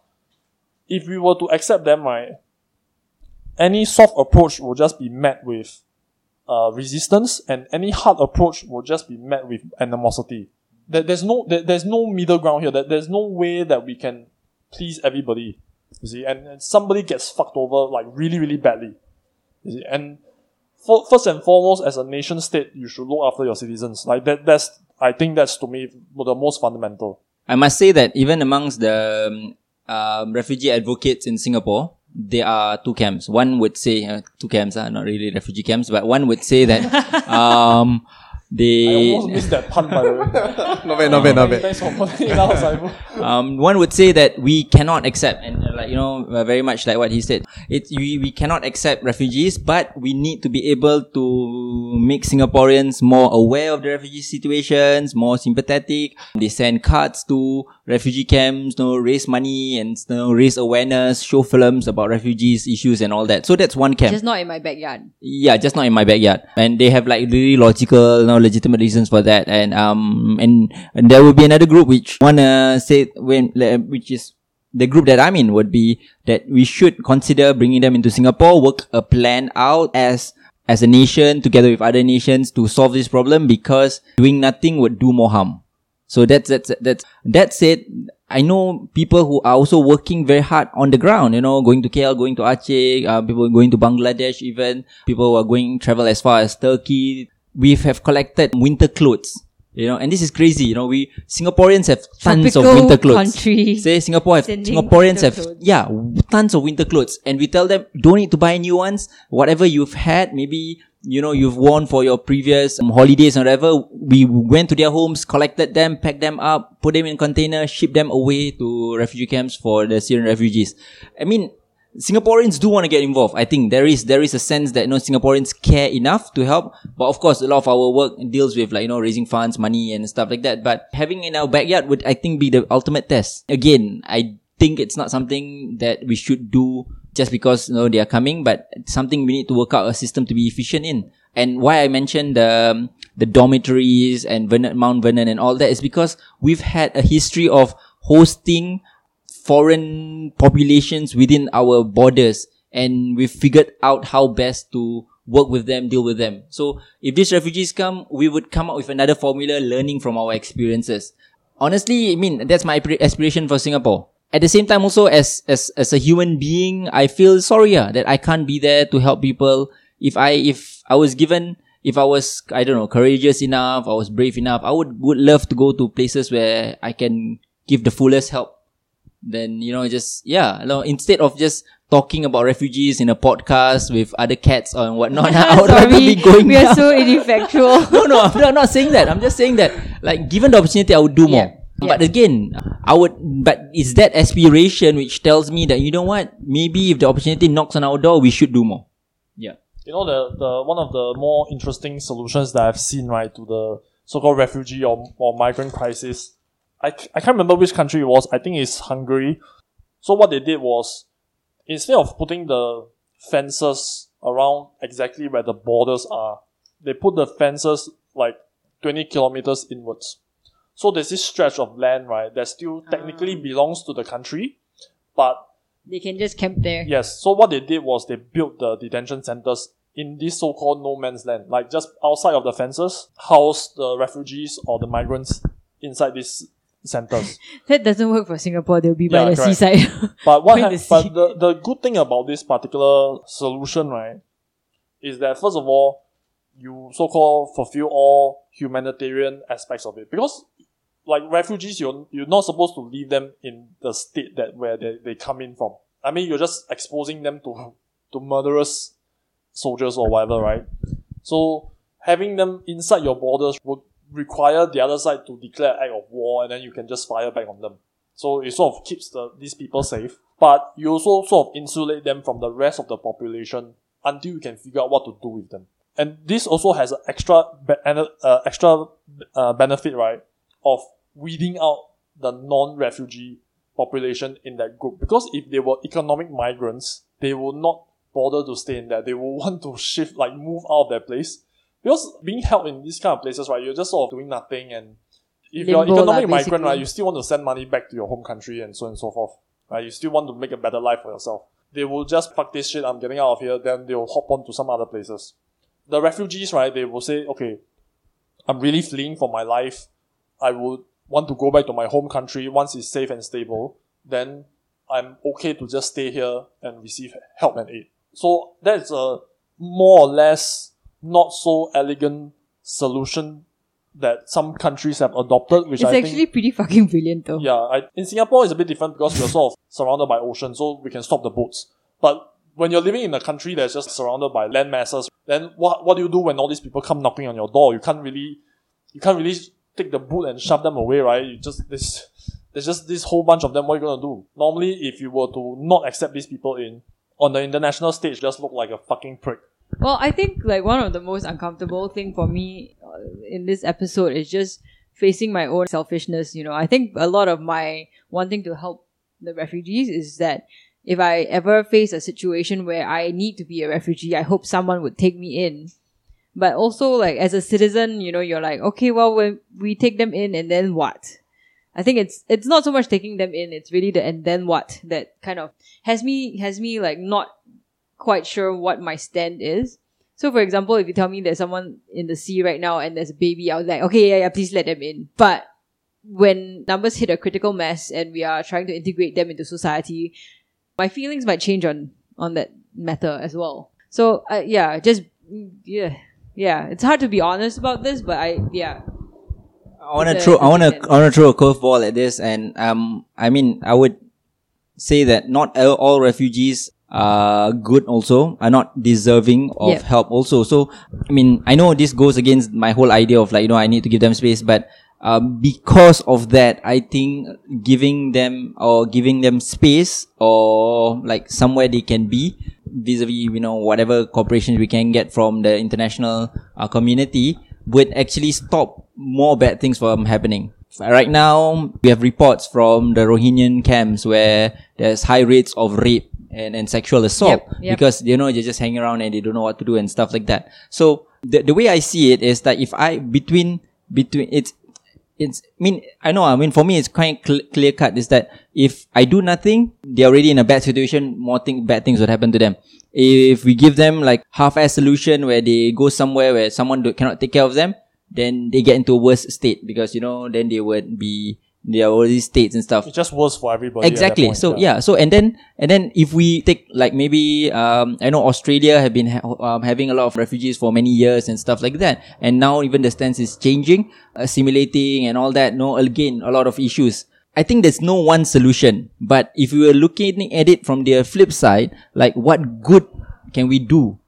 if we were to accept them, right, any soft approach will just be met with uh, resistance, and any hard approach will just be met with animosity. There, there's no there, there's no middle ground here. There, there's no way that we can please everybody. You see, and, and somebody gets fucked over like really really badly. You see, and for, first and foremost, as a nation state, you should look after your citizens. Like that. That's I think that's to me the most fundamental. I must say that even amongst the um, um, refugee advocates in Singapore, there are two camps. One would say uh, two camps are uh, not really refugee camps, but one would say that um, they I almost missed that pun by the way. not bad, not bad, not bad. Thanks for putting it out, Saifu. um, one would say that we cannot accept, and uh, like you know, uh, very much like what he said, it we, we cannot accept refugees, but we need to be able to make Singaporeans more aware of the refugee situations, more sympathetic. They send cards to refugee camps, you know, raise money and you know, raise awareness, show films about refugees issues and all that. So that's one camp. Just not in my backyard. Yeah, just not in my backyard. And they have like really logical, you know, legitimate reasons for that. And um, and, and there will be another group which wanna say when which is the group that I'm in would be that we should consider bringing them into Singapore, work a plan out as as a nation together with other nations to solve this problem because doing nothing would do more harm. So that's that's that's that said, I know people who are also working very hard on the ground. You know, going to KL, going to Aceh, uh, people going to Bangladesh, even people who are going travel as far as Turkey. We have collected winter clothes you know, and this is crazy. You know, we Singaporeans have tons Tropical of winter clothes. country. Say Singapore have Singaporeans have clothes. yeah tons of winter clothes, and we tell them don't need to buy new ones. Whatever you've had, maybe you know you've worn for your previous um, holidays or whatever. We went to their homes, collected them, packed them up, put them in container, shipped them away to refugee camps for the Syrian refugees. I mean, Singaporeans do want to get involved. I think there is there is a sense that you know Singaporeans care enough to help. But of course, a lot of our work deals with like you know raising funds, money, and stuff like that. But having in our backyard would I think be the ultimate test. Again, I think it's not something that we should do just because you know they are coming, but something we need to work out a system to be efficient in. And why I mentioned the um, the dormitories and Vernon, Mount Vernon and all that is because we've had a history of hosting foreign populations within our borders and we've figured out how best to work with them, deal with them. So if these refugees come, we would come up with another formula learning from our experiences. Honestly, I mean, that's my aspiration for Singapore. At the same time, also as, as, as a human being, I feel sorry yeah, that I can't be there to help people. If I, if I was given, if I was, I don't know, courageous enough, I was brave enough, I would, would love to go to places where I can give the fullest help then you know just yeah you know, instead of just talking about refugees in a podcast with other cats or whatnot i would rather be going we are down. so ineffectual. no no I'm not, I'm not saying that i'm just saying that like given the opportunity i would do more Yeah. but again i would but it's that aspiration which tells me that you know what maybe if the opportunity knocks on our door we should do more yeah You know, the, the one of the more interesting solutions that I've seen, right, to the so-called refugee or, or migrant crisis, I, I can't remember which country it was. I think it's Hungary. So what they did was, instead of putting the fences around exactly where the borders are, they put the fences like 20 kilometers inwards. So there's this stretch of land, right, that still ah. technically belongs to the country, but they can just camp there. Yes. So what they did was they built the detention centers in this so-called no man's land, like just outside of the fences, house the refugees or the migrants inside these centers. That doesn't work for Singapore. They'll be by the correct. seaside. But what? Hap- the but the the good thing about this particular solution, right, is that first of all, you so-called fulfill all humanitarian aspects of it because. Like refugees, you're you're not supposed to leave them in the state that where they, they come in from. I mean, you're just exposing them to to murderous soldiers or whatever, right? So having them inside your borders would require the other side to declare act of war, and then you can just fire back on them. So it sort of keeps the these people safe, but you also sort of insulate them from the rest of the population until you can figure out what to do with them. And this also has an extra be- uh, extra uh, benefit, right, of weeding out the non-refugee population in that group. Because if they were economic migrants, they will not bother to stay in there. They will want to shift, like move out of their place. Because being held in these kind of places, right, you're just sort of doing nothing and if you're an Limbo economic migrant, right, you still want to send money back to your home country and so on and so forth. Right? You still want to make a better life for yourself. They will just fuck this shit, I'm getting out of here, then they'll hop on to some other places. The refugees, right, they will say, okay, I'm really fleeing for my life. I would want to go back to my home country once it's safe and stable. Then I'm okay to just stay here and receive help and aid. So that's a more or less not so elegant solution that some countries have adopted, which it's I actually think pretty fucking brilliant though. yeah, I, in Singapore it's a bit different because we're sort of surrounded by ocean, so we can stop the boats. But when you're living in a country that's just surrounded by land masses, then what what do you do when all these people come knocking on your door? You can't really you can't really take the boot and shove them away, right? You just this there's just this whole bunch of them. What are you gonna do? Normally, if you were to not accept these people in on the international stage, just look like a fucking prick. Well, I think like one of the most uncomfortable thing for me uh, in this episode is just facing my own selfishness. You know, I think a lot of my wanting to help the refugees is that if I ever face a situation where I need to be a refugee, I hope someone would take me in. But also, like as a citizen, you know, you're like, okay, well, when we take them in, and then what? I think it's it's not so much taking them in; it's really the and then what that kind of has me has me like not quite sure what my stand is. So, for example, if you tell me there's someone in the sea right now and there's a baby, I was like, okay, yeah, yeah, please let them in. But when numbers hit a critical mass and we are trying to integrate them into society, my feelings might change on on that matter as well. So, uh, yeah, just yeah, yeah. It's hard to be honest about this, but I yeah. I want to throw. I want to. I want to throw a curveball at this, and um, I mean, I would say that not all refugees are good. Also, are not deserving of Yep. help. Also, so I mean, I know this goes against my whole idea of like you know I need to give them space, but um, because of that, I think giving them or giving them space or like somewhere they can be vis-a-vis you know whatever corporations we can get from the international uh, community would actually stop more bad things from happening. Right now, we have reports from the Rohingyan camps where there's high rates of rape and, and sexual assault Yep, yep. because you know they're just hanging around and they don't know what to do and stuff like that. So the the way I see it is that if I between between it's it's I mean I know I mean for me it's quite cl- clear cut is that if I do nothing they're already in a bad situation more thing bad things would happen to them if we give them like half-ass solution where they go somewhere where someone do, cannot take care of them then they get into a worse state because you know then they would be they are all these states and stuff It's just worse for everybody. exactly point, so yeah. so and then and then if we take like maybe um i know australia have been ha- um, having a lot of refugees for many years and stuff like that and now even the stance is changing assimilating and all that no again a lot of issues I think there's no one solution. But if we were looking at it from the flip side, like what good can we do?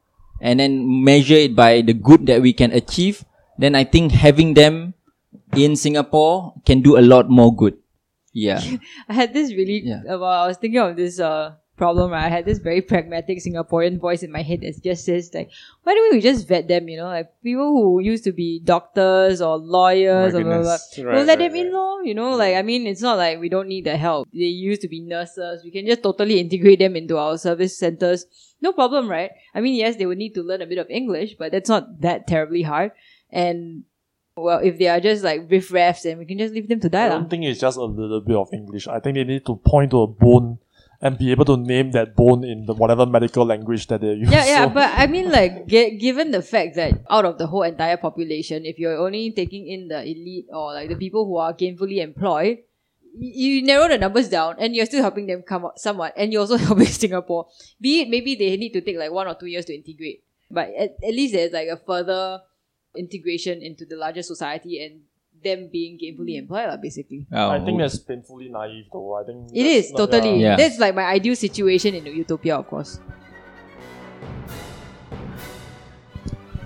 And then measure it by the good that we can achieve, then I think having them in Singapore can do a lot more good. Yeah. I had this really, Yeah. uh, well, I was thinking of this uh, problem, right? I had this very pragmatic Singaporean voice in my head that just says, like, why don't we just vet them, you know? Like, people who used to be doctors or lawyers My or blah, blah, blah. goodness. We'll let right, them in, right. law, you know? Like, I mean, it's not like we don't need the help. They used to be nurses. We can just totally integrate them into our service centers. No problem, right? I mean, yes, they would need to learn a bit of English, but that's not that terribly hard. And, well, if they are just like riff-raffs, then we can just leave them to die. I don't think it's just a little bit of English. I think they need to point to a bone and be able to name that bone in the whatever medical language that they use. Yeah, yeah, So- but I mean, like, gi- given the fact that out of the whole entire population, if you're only taking in the elite or like the people who are gainfully employed, you narrow the numbers down and you're still helping them come out somewhat, and you're also helping Singapore. Be it maybe they need to take like one or two years to integrate, but at, at least there's like a further integration into the larger society and them being gainfully employed, lah, basically. I Oh, think that's painfully naive though. I think It that's is not- totally. Yeah. That's like my ideal situation in a utopia, of course.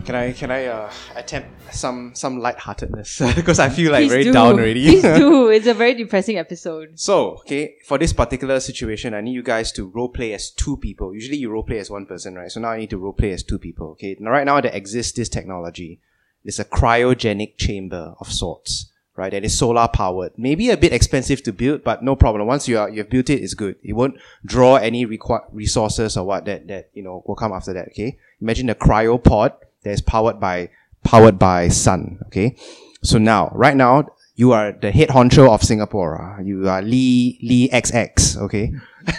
Can I can I uh, attempt some some lightheartedness because I feel like Please very do. down already. Please do. It's a very depressing episode. So, okay, for this particular situation, I need you guys to role play as two people. Usually you role play as one person, right? So now I need to role play as two people. Okay. Now right now there exists this technology. It's a cryogenic chamber of sorts, right? That is solar powered. Maybe a bit expensive to build, but no problem. Once you are you've built it, it's good. It won't draw any requi- resources or what that that you know will come after that. Okay. Imagine a cryopod that is powered by powered by sun. Okay. So now, right now, you are the head honcho of Singapore. ah. You are Lee Lee XX. Okay.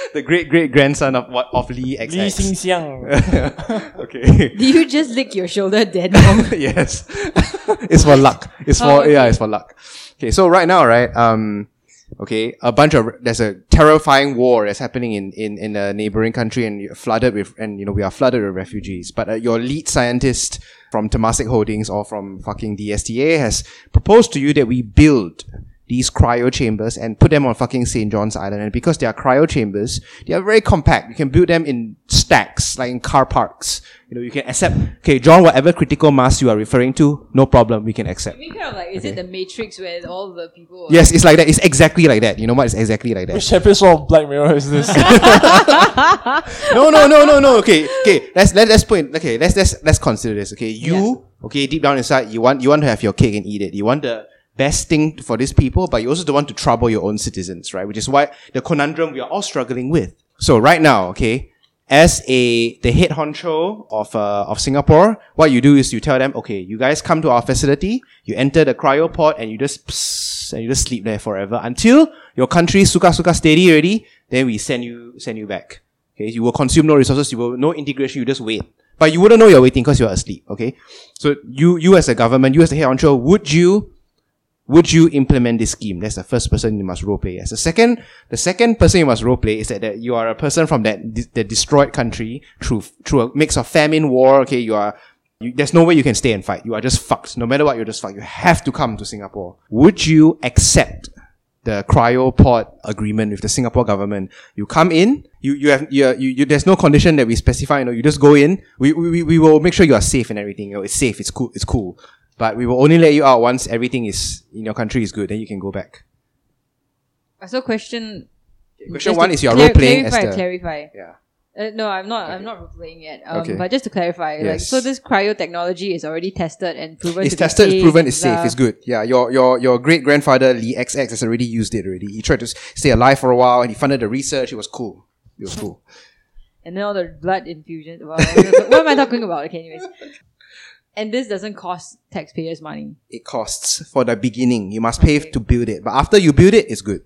the great great grandson of what of Lee XX. Li Xingxiang. okay. Did you just lick your shoulder dead wrong? yes. it's for luck. It's for Oh, okay. yeah, it's for luck. Okay, so right now, right, um okay, a bunch of there's a terrifying war that's happening in in in a neighboring country and you're flooded with and you know we are flooded with refugees. But uh, your lead scientist from Temasek Holdings or from fucking DSTA has proposed to you that we build these cryo chambers and put them on fucking St. John's Island. And because they are cryo chambers, they are very compact. You can build them in stacks, like in car parks. You know, you can accept, okay, John, whatever critical mass you are referring to, no problem, we can accept. I mean, kind of like, is it the Matrix where all the people? Are Yes, it's like that. It's exactly like that. You know what? It's exactly like that. Which episode of Black Mirror is this? no, no, no, no, no. Okay, okay. Let's let, let's put in, okay. Let's let's let's consider this. Okay, you okay deep down inside you want you want to have your cake and eat it. You want the best thing for these people, but you also don't want to trouble your own citizens, right? Which is why the conundrum we are all struggling with. So right now, okay, as a the head honcho of uh, of Singapore, what you do is you tell them, okay, you guys come to our facility, you enter the cryopod, and you just psst, and you just sleep there forever until your country suka suka steady already. Then we send you send you back. Okay, you will consume no resources, you will no integration, you just wait. But you wouldn't know you're waiting because you're asleep. Okay, so you you as a government, you as the head honcho, would you would you implement this scheme? That's the first person you must role play as. The second, the second person you must role play is that, that you are a person from that the destroyed country through through a mix of famine, war. Okay, you are. You, there's no way you can stay and fight. You are just fucked. No matter what, you're just fucked. You have to come to Singapore. Would you accept the cryopod agreement with the Singapore government? You come in. You you have you, you, you there's no condition that we specify. You know, you just go in. We, we we will make sure you are safe and everything. You know, it's safe. It's cool. It's cool. But we will only let you out once everything is in your country is good. Then you can go back. So question. Question one is your clar- role playing as clarify, the clarify. yeah. Uh, no, I'm not. I'm not role playing yet. Um, Okay. But just to clarify, like, so this cryo technology is already tested and proven. It's to be tested, it's proven, it's safe, it's good. Yeah, your your your great grandfather Lee XX has already used it already. He tried to stay alive for a while and he funded the research. It was cool. It was cool. And then all the blood infusion. Well, what am I talking about? Okay, anyways. And this doesn't cost taxpayers money. It costs for the beginning. You must pay to build it, but after you build it, it's good.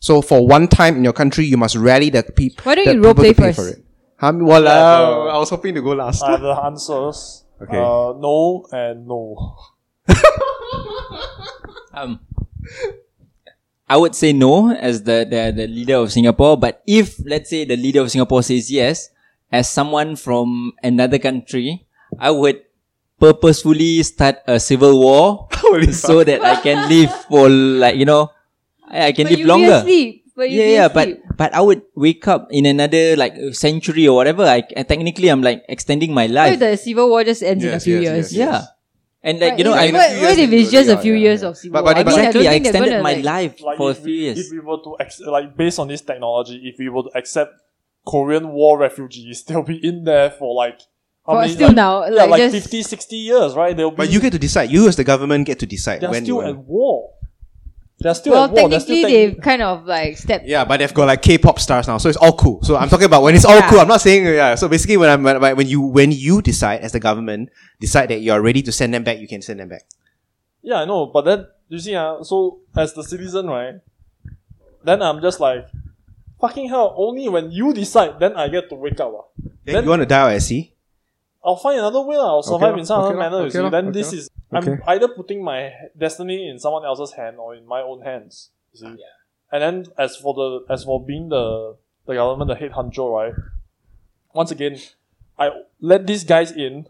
So for one time in your country, you must rally the people. Why don't the you role people to play pay first? for it. Hum, walao, Yeah, I was hoping to go last. I have the answers. Okay. Uh, no and no. Um, I would say no as the, the, the leader of Singapore, but if let's say the leader of Singapore says yes, as someone from another country, I would purposefully start a civil war Holy so that I can live for like you know I, I can But live you'll longer. asleep. But yeah, yeah, but asleep. but I would wake up in another like century or whatever. I, I technically I'm like extending my What life. if the civil war just ends in a few yes, years? yes, yeah, and like But you know, I it- what, few what if it's just a few yeah, years yeah. of civil But- war? but- I but- mean, I don't exactly I think they're extended gonna, my like, life Like for a if, few we, years. if we were to ex- like based on this technology, if we were to accept Korean War refugees, they'll be in there for like how For many? still like, now, yeah, like like just- 50, 60 years, right? They'll be. But you get to decide. You as the government get to decide They're when still you. at war. They're still well, at war. They're still technically, they've kind of like stepped. Yeah, but they've got like K-pop stars now, so it's all cool. So I'm talking about when it's all Yeah. cool. I'm not saying yeah. So basically, when I'm when, when you when you decide as the government decide that you are ready to send them back, you can send them back. Yeah, I know, but then you see, uh, so as the citizen, right? Then I'm just like, fucking hell. Only when you decide, then I get to wake up. Uh. Then, Then- you want to die out at sea? I'll find another way. lah. I'll survive lah, in some okay other lah, manner. you okay see. lah, then okay this lah. is I'm either putting my destiny in someone else's hand or in my own hands. You see. And then as for the as for being the the government, the head honcho, right? Once again, I let these guys in.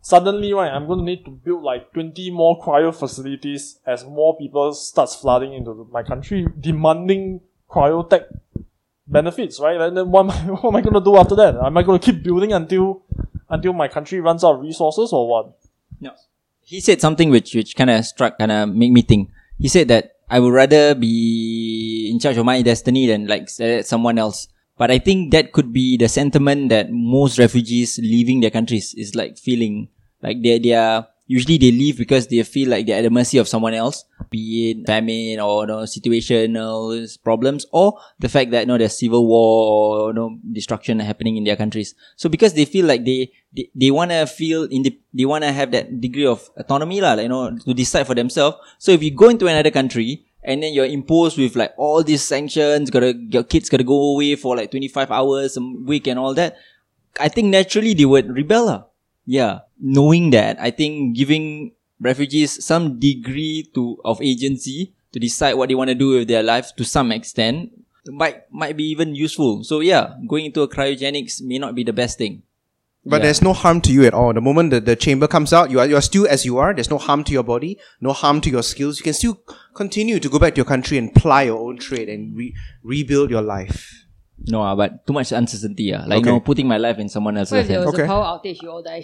Suddenly, right, I'm going to need to build like 20 more cryo facilities as more people starts flooding into my country, demanding cryotech benefits, right? And then what am I, what am I going to do after that? Am I going to keep building until until my country runs out of resources or what? No. He said something which which kind of struck kind of made me think. He said that I would rather be in charge of my destiny than like uh, someone else. But I think that could be the sentiment that most refugees leaving their countries is like feeling like they they are usually they leave because they feel like they're at the mercy of someone else, be it famine or you know, situational problems, or the fact that you know, there's civil war or you know, destruction happening in their countries. So because they feel like they they, they want to feel in the, they want to have that degree of autonomy lah, like, you know, to decide for themselves. So if you go into another country and then you're imposed with like all these sanctions, gotta your kids gotta go away for like 25 hours a week and all that. I think naturally they would rebel. lah. Yeah. Knowing that, I think giving refugees some degree to of agency to decide what they want to do with their lives to some extent might might be even useful. So yeah, going into a cryogenics may not be the best thing. But Yeah. there's no harm to you at all. The moment that the chamber comes out, you are you are still as you are. There's no harm to your body, no harm to your skills. You can still continue to go back to your country and ply your own trade and re- rebuild your life. No, ah, but too much uncertainty. ah. Like, Okay. you know, putting my life in someone else's What if there hands. was a power outage? You all die.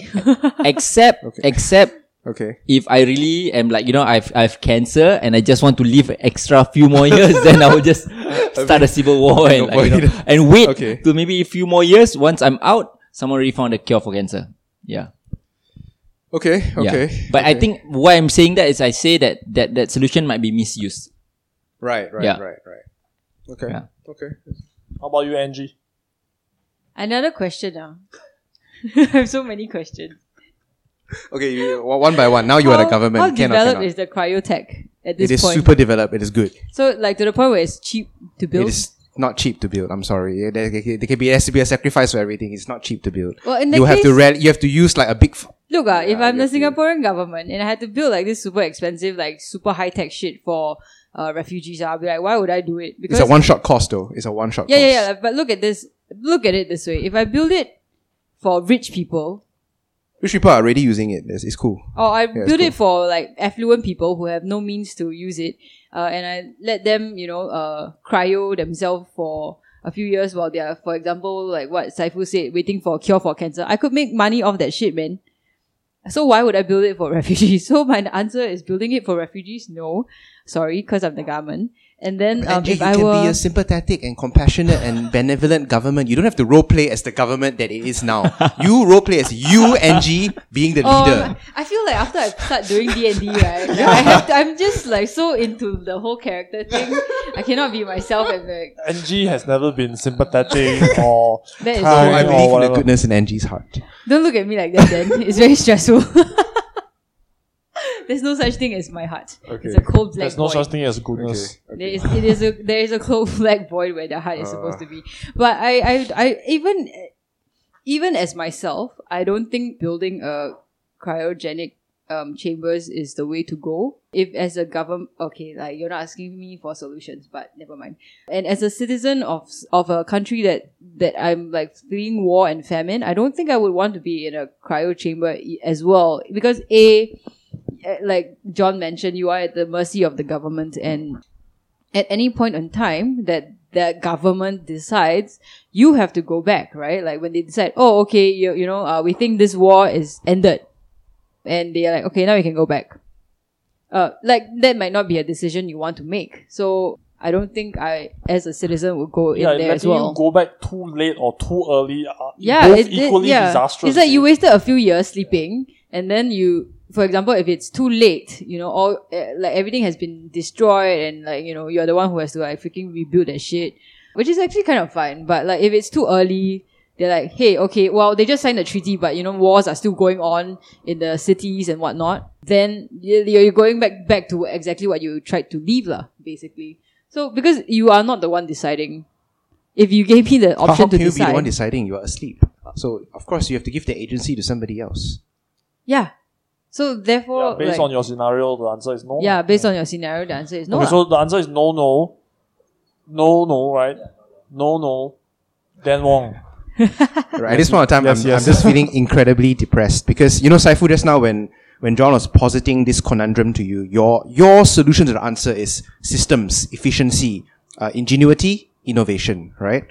Except, Okay. except Okay. if I really am like, you know, I've, I've cancer and I just want to live extra few more years, then I will just start a civil war and, like, you know, and wait Okay. to maybe a few more years. Once I'm out, someone already found a cure for cancer. Yeah. Okay. Yeah. Okay. But I think why I'm saying that is I say that, that, that solution might be misused. Right. Right. Yeah. Right. Right. Okay. Yeah. Okay. How about you, Angie? Another question now. I have so many questions. Okay. You, one by one. Now you are the government. How Cannot, developed cannot. is the cryotech at It this is point? super developed. It is good. so, like to the point where it's cheap to build. It is not cheap to build. I'm sorry. Yeah, There, there, there can be, there has to be a sacrifice for everything. It's not cheap to build. Well, in that you have to case- you have to use like a big. F- Look, uh, if Yeah, I'm the have to- Singaporean government and I had to build like this super expensive, like super high tech shit for uh, refugees, I'll be like, why would I do it? Because it's a one shot cost though. It's a one shot. yeah, cost. yeah, yeah. But look at this. Look at it this way. If I build it for rich people, Rich people are already using it. It's, it's cool. Oh, I it's build it for like affluent people who have no means to use it, uh, and I let them, you know, uh, cryo themselves for a few years while they are, for example, like what Saifu said, waiting for a cure for cancer. I could make money off that shit, man. So why would I build it for refugees? So my answer is building it for refugees. No, sorry, because I'm the government. And then um, Angie, if you I can were be a sympathetic and compassionate and benevolent government. You don't have to role play as the government that it is now. you role play as you, Angie, being the Oh, leader. I feel like after I start doing D and D, right, I have to, I'm just like so into the whole character thing. I cannot be myself and like Angie has never been sympathetic or that is So kind true. I or believe in the goodness in Angie's heart. Don't look at me like that. Then it's very stressful. There's no such thing as my heart. It's a cold black There's no void. such thing as goodness. There is, it is a there is a cold black void where the heart is supposed to be. But I, I, I even even as myself, I don't think building a cryogenic um, chambers is the way to go. If as a government, okay, like you're not asking me for solutions, but never mind. And as a citizen of of a country that that I'm like fleeing war and famine, I don't think I would want to be in a cryo chamber as well because a like John mentioned, you are at the mercy of the government, and at any point in time that the government decides, you have to go back, right? Like when they decide, oh, okay, you you know, uh, we think this war is ended, and they're like, okay, now we can go back. Uh, like that might not be a decision you want to make. So I don't think I, as a citizen, would go Yeah, in there as well. you go back too late or too early are yeah, both it, it- equally yeah. disastrous. It's like you wasted a few years sleeping, and then you, for example, if it's too late, you know, all uh, like everything has been destroyed, and like you know, you're the one who has to like freaking rebuild that shit, which is actually kind of fine. But like if it's too early. They're like, hey, okay, well, they just signed the treaty, but you know, wars are still going on in the cities and whatnot. Then you- you're going back back to exactly what you tried to leave, lah, basically. So because you are not the one deciding, if you gave me the option how to can you be decide, the one deciding you are asleep? So of course you have to give the agency to somebody else. Yeah. So therefore, Yeah, based like- on your scenario, the answer is no. yeah, based on your scenario, the answer is no. Okay, so the answer is no, no, no, no, right? No, no. Dan Wong. Right. At this point of time, Yes, I'm, yes. I'm just feeling incredibly depressed because you know, Saifu, just now when when John was positing this conundrum to you, your your solution to the answer is systems, efficiency, uh, ingenuity, innovation. Right.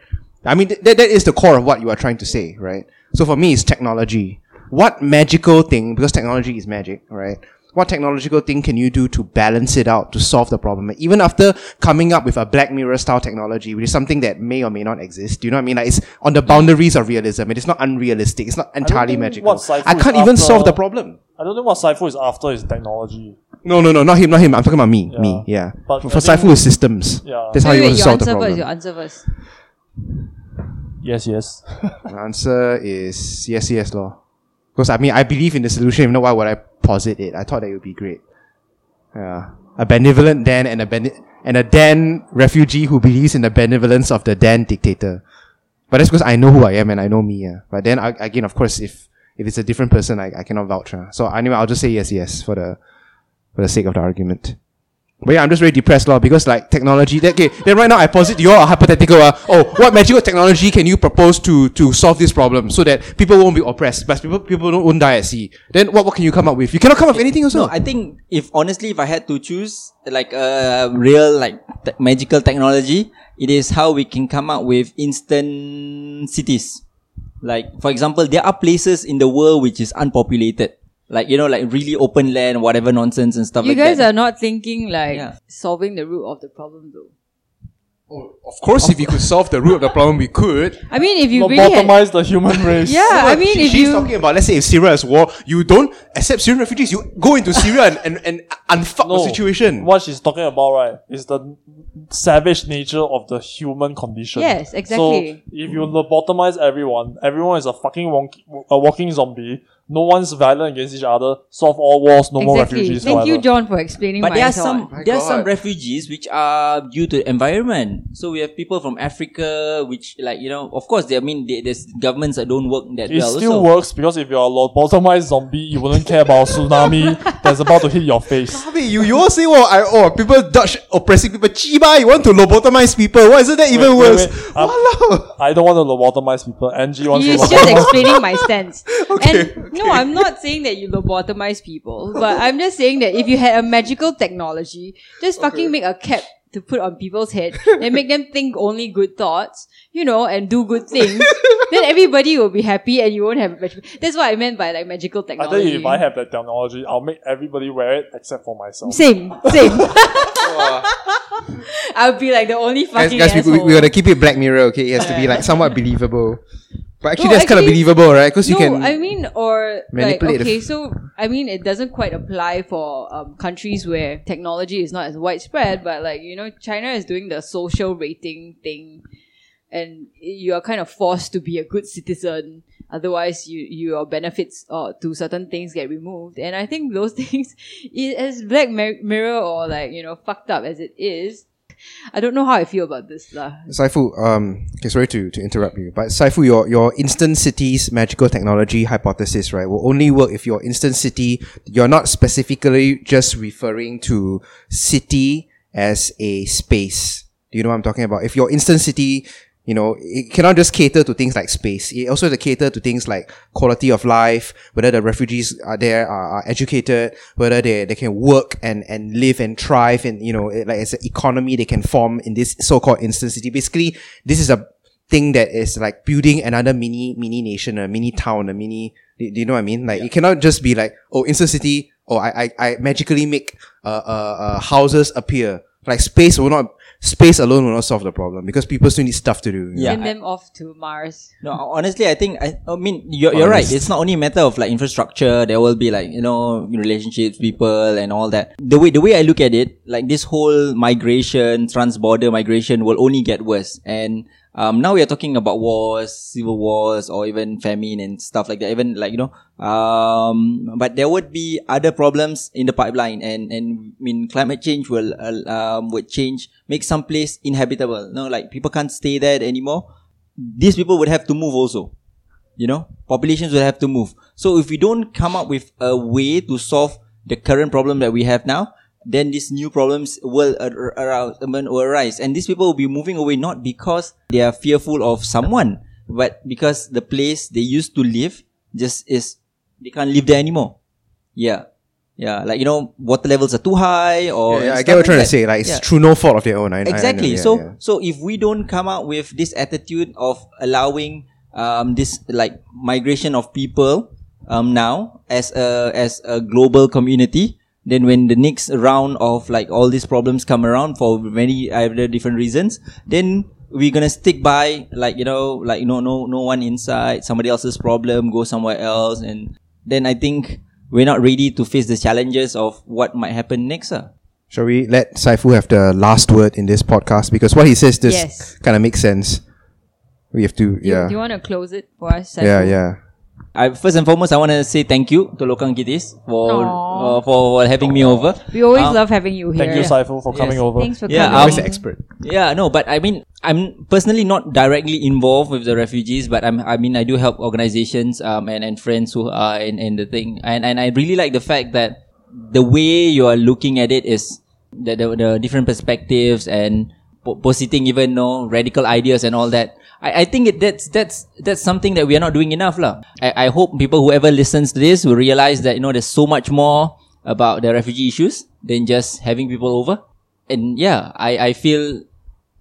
I mean, th- that that is the core of what you are trying to say, right? So for me, it's technology. What magical thing? Because technology is magic, right? What technological thing can you do to balance it out to solve the problem? Even after coming up with a Black Mirror style technology, which is something that may or may not exist. Do you know what I mean? Like it's on the boundaries of realism. It is not unrealistic. It's not entirely think magical. I can't even after- solve the problem. I don't know what Saifu is after is technology. No, no, no, not him, not him. I'm talking about me, Yeah. me. Yeah. But for I for Saifu, think- it's systems. Yeah. That's how wait, you wait, want to your solve the answer problem. first. Your answer first. Yes, yes. The answer is yes, yes, law. Because I mean, I believe in the solution. If not, why would I posit it? I thought that it would be great. Yeah, a benevolent Dan and a bene- and a Dan refugee who believes in the benevolence of the Dan dictator. But that's because I know who I am and I know me. Yeah. But then I, again, of course, if if it's a different person, I, I cannot vouch. huh. So anyway, I'll just say yes, yes for the for the sake of the argument. But yeah, I'm just very depressed, law, because like technology. That, okay, then right now I posit you all a hypothetical. Uh, oh, what magical technology can you propose to to solve this problem so that people won't be oppressed, but people people don't, won't die at sea? Then what what can you come up with? You cannot come up with anything also. No, I think if honestly, if I had to choose like a real like te- magical technology, it is how we can come up with instant cities. Like for example, there are places in the world which is unpopulated, like you know, like really open land, whatever nonsense and stuff like You like guys that. are not thinking like Yeah. solving the root of the problem, though. Oh, of course, if you could solve the root of the problem, we could. I mean, if you really had, the human race. yeah, I mean, She- if she's you talking about let's say if Syria is war, you don't accept Syrian refugees. You go into Syria and and, and unfuck the situation. What she's talking about, right, is the savage nature of the human condition. Yes, exactly. So if you lobotomize everyone, everyone is a fucking wonk- a walking zombie. No one's violent against each other. Solve all wars. No more exactly. refugees. Thank you. John, for explaining. But my there are thought. some My there are some refugees which are due to environment. So we have people from Africa, which like you know, of course, they, I mean, they, there's governments that don't work that It well. It still also. works because if you're a lobotomized zombie, you wouldn't care about a tsunami that's about to hit your face. Wait, you you all say oh I oh people Dutch oppressing people. Chiba, you want to lobotomize people? Why isn't that even wait, worse? wait. Um, I don't want to lobotomize people. Angie wants He's to just lobotomize. explaining my stance. Okay, and no, I'm not saying that you lobotomize people, but I'm just saying that if you had a magical technology, just fucking make a cap to put on people's head and make them think only good thoughts, you know, and do good things, then everybody will be happy and you won't have magical. That's what I meant by like magical I technology. tell you, if I have that technology, I'll make everybody wear it except for myself. Same, same. I'll be like the only fucking guys we, we, asshole. we gotta keep it Black Mirror, okay? It has to be like somewhat believable. But actually, No, that's kind of actually- believable, right? Because you no, can. I mean, or like, okay, f- so I mean, it doesn't quite apply for um, countries where technology is not as widespread, but like you know, China is doing the social rating thing, and you are kind of forced to be a good citizen. Otherwise, you your benefits uh, to certain things get removed, and I think those things, as Black Mirror or like you know fucked up as it is, I don't know how I feel about this lah. Saifu, um, okay, sorry to, to interrupt you, but Saifu, your, your instant cities magical technology hypothesis, right, will only work if your instant city, you're not specifically just referring to city as a space. Do you know what I'm talking about? If your instant city You know, it cannot just cater to things like space. It also has to cater to things like quality of life, whether the refugees are there, are, are educated, whether they, they can work and, and live and thrive and, you know, it- like as an economy they can form in this so-called instant city. Basically, this is a thing that is like building another mini, mini nation, a mini town, a mini, do, you know what I mean? Like, it cannot just be like, oh, instant city, oh, I, I, I magically make, uh, uh, uh, houses appear. Like space will not, space alone will not solve the problem because people still need stuff to do. Yeah, Send I- them off to Mars. No, honestly, I think I, I mean you're, you're right. It's not only a matter of like infrastructure. There will be like you know relationships, people, and all that. The way the way I look at it, like this whole migration, trans-border migration, will only get worse. And um, now we are talking about wars, civil wars, or even famine and stuff like that. Even like you know, um, but there would be other problems in the pipeline, and and I mean climate change will uh, um would change, make some place inhabitable. No, like people can't stay there anymore these people would have to move also. You know, populations will have to move. So if we don't come up with a way to solve the current problem that we have now, then these new problems will ar- I will arise. And these people will be moving away not because they are fearful of someone, but because the place they used to live just is, they can't live there anymore. Yeah. Yeah. Like, you know, water levels are too high or. Yeah, yeah, I get what you're like trying that. to say. Like, it's Yeah. through no fault of their own. I, I- I know, Exactly. yeah, so so if we don't come out with this attitude of allowing um this like migration of people um now as a as a global community, then when the next round of like all these problems come around for many other different reasons, then we're gonna stick by like you know like no no no one inside somebody else's problem go somewhere else and then I think we're not ready to face the challenges of what might happen next. Uh. Shall we let Saifu have the last word in this podcast? Because what he says this Yes. kind of makes sense. We have to, Do you- yeah. Do you want to close it for us? yeah, yeah. I first and foremost, I want to say thank you to Lokang Kitis for uh, for having me over. We always Um, love having you here. Thank you, Saifu, for coming Yes. over. Thanks for Yeah, coming. um, Always the expert. Yeah, no, but I mean, I'm personally not directly involved with the refugees, but I'm, I mean, I do help organizations um, and, and friends who are in, in the thing. And, and I really like the fact that the way you are looking at it is the, the, the different perspectives and po- positing even no radical ideas and all that. I, I think it, that's, that's, that's something that we are not doing enough. lah. I, I hope people, whoever listens to this will realize that, you know, there's so much more about the refugee issues than just having people over. And yeah, I, I feel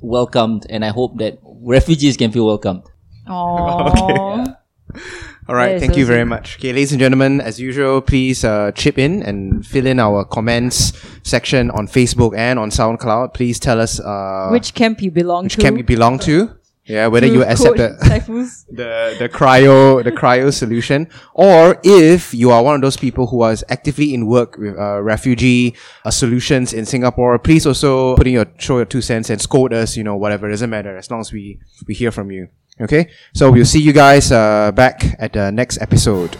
welcomed and I hope that refugees can feel welcomed. Aww. All right, thank you very much. Okay, ladies and gentlemen, as usual, please uh, chip in and fill in our comments section on Facebook and on SoundCloud. Please tell us uh, Which camp you belong which to? camp you belong to. Yeah, whether you accept the, the the cryo the cryo solution, or if you are one of those people who is actively in work with uh, refugee uh, solutions in Singapore, please also put in your show your two cents and scold us. You know, whatever it doesn't matter as long as we we hear from you. Okay, so we'll see you guys uh, back at the next episode.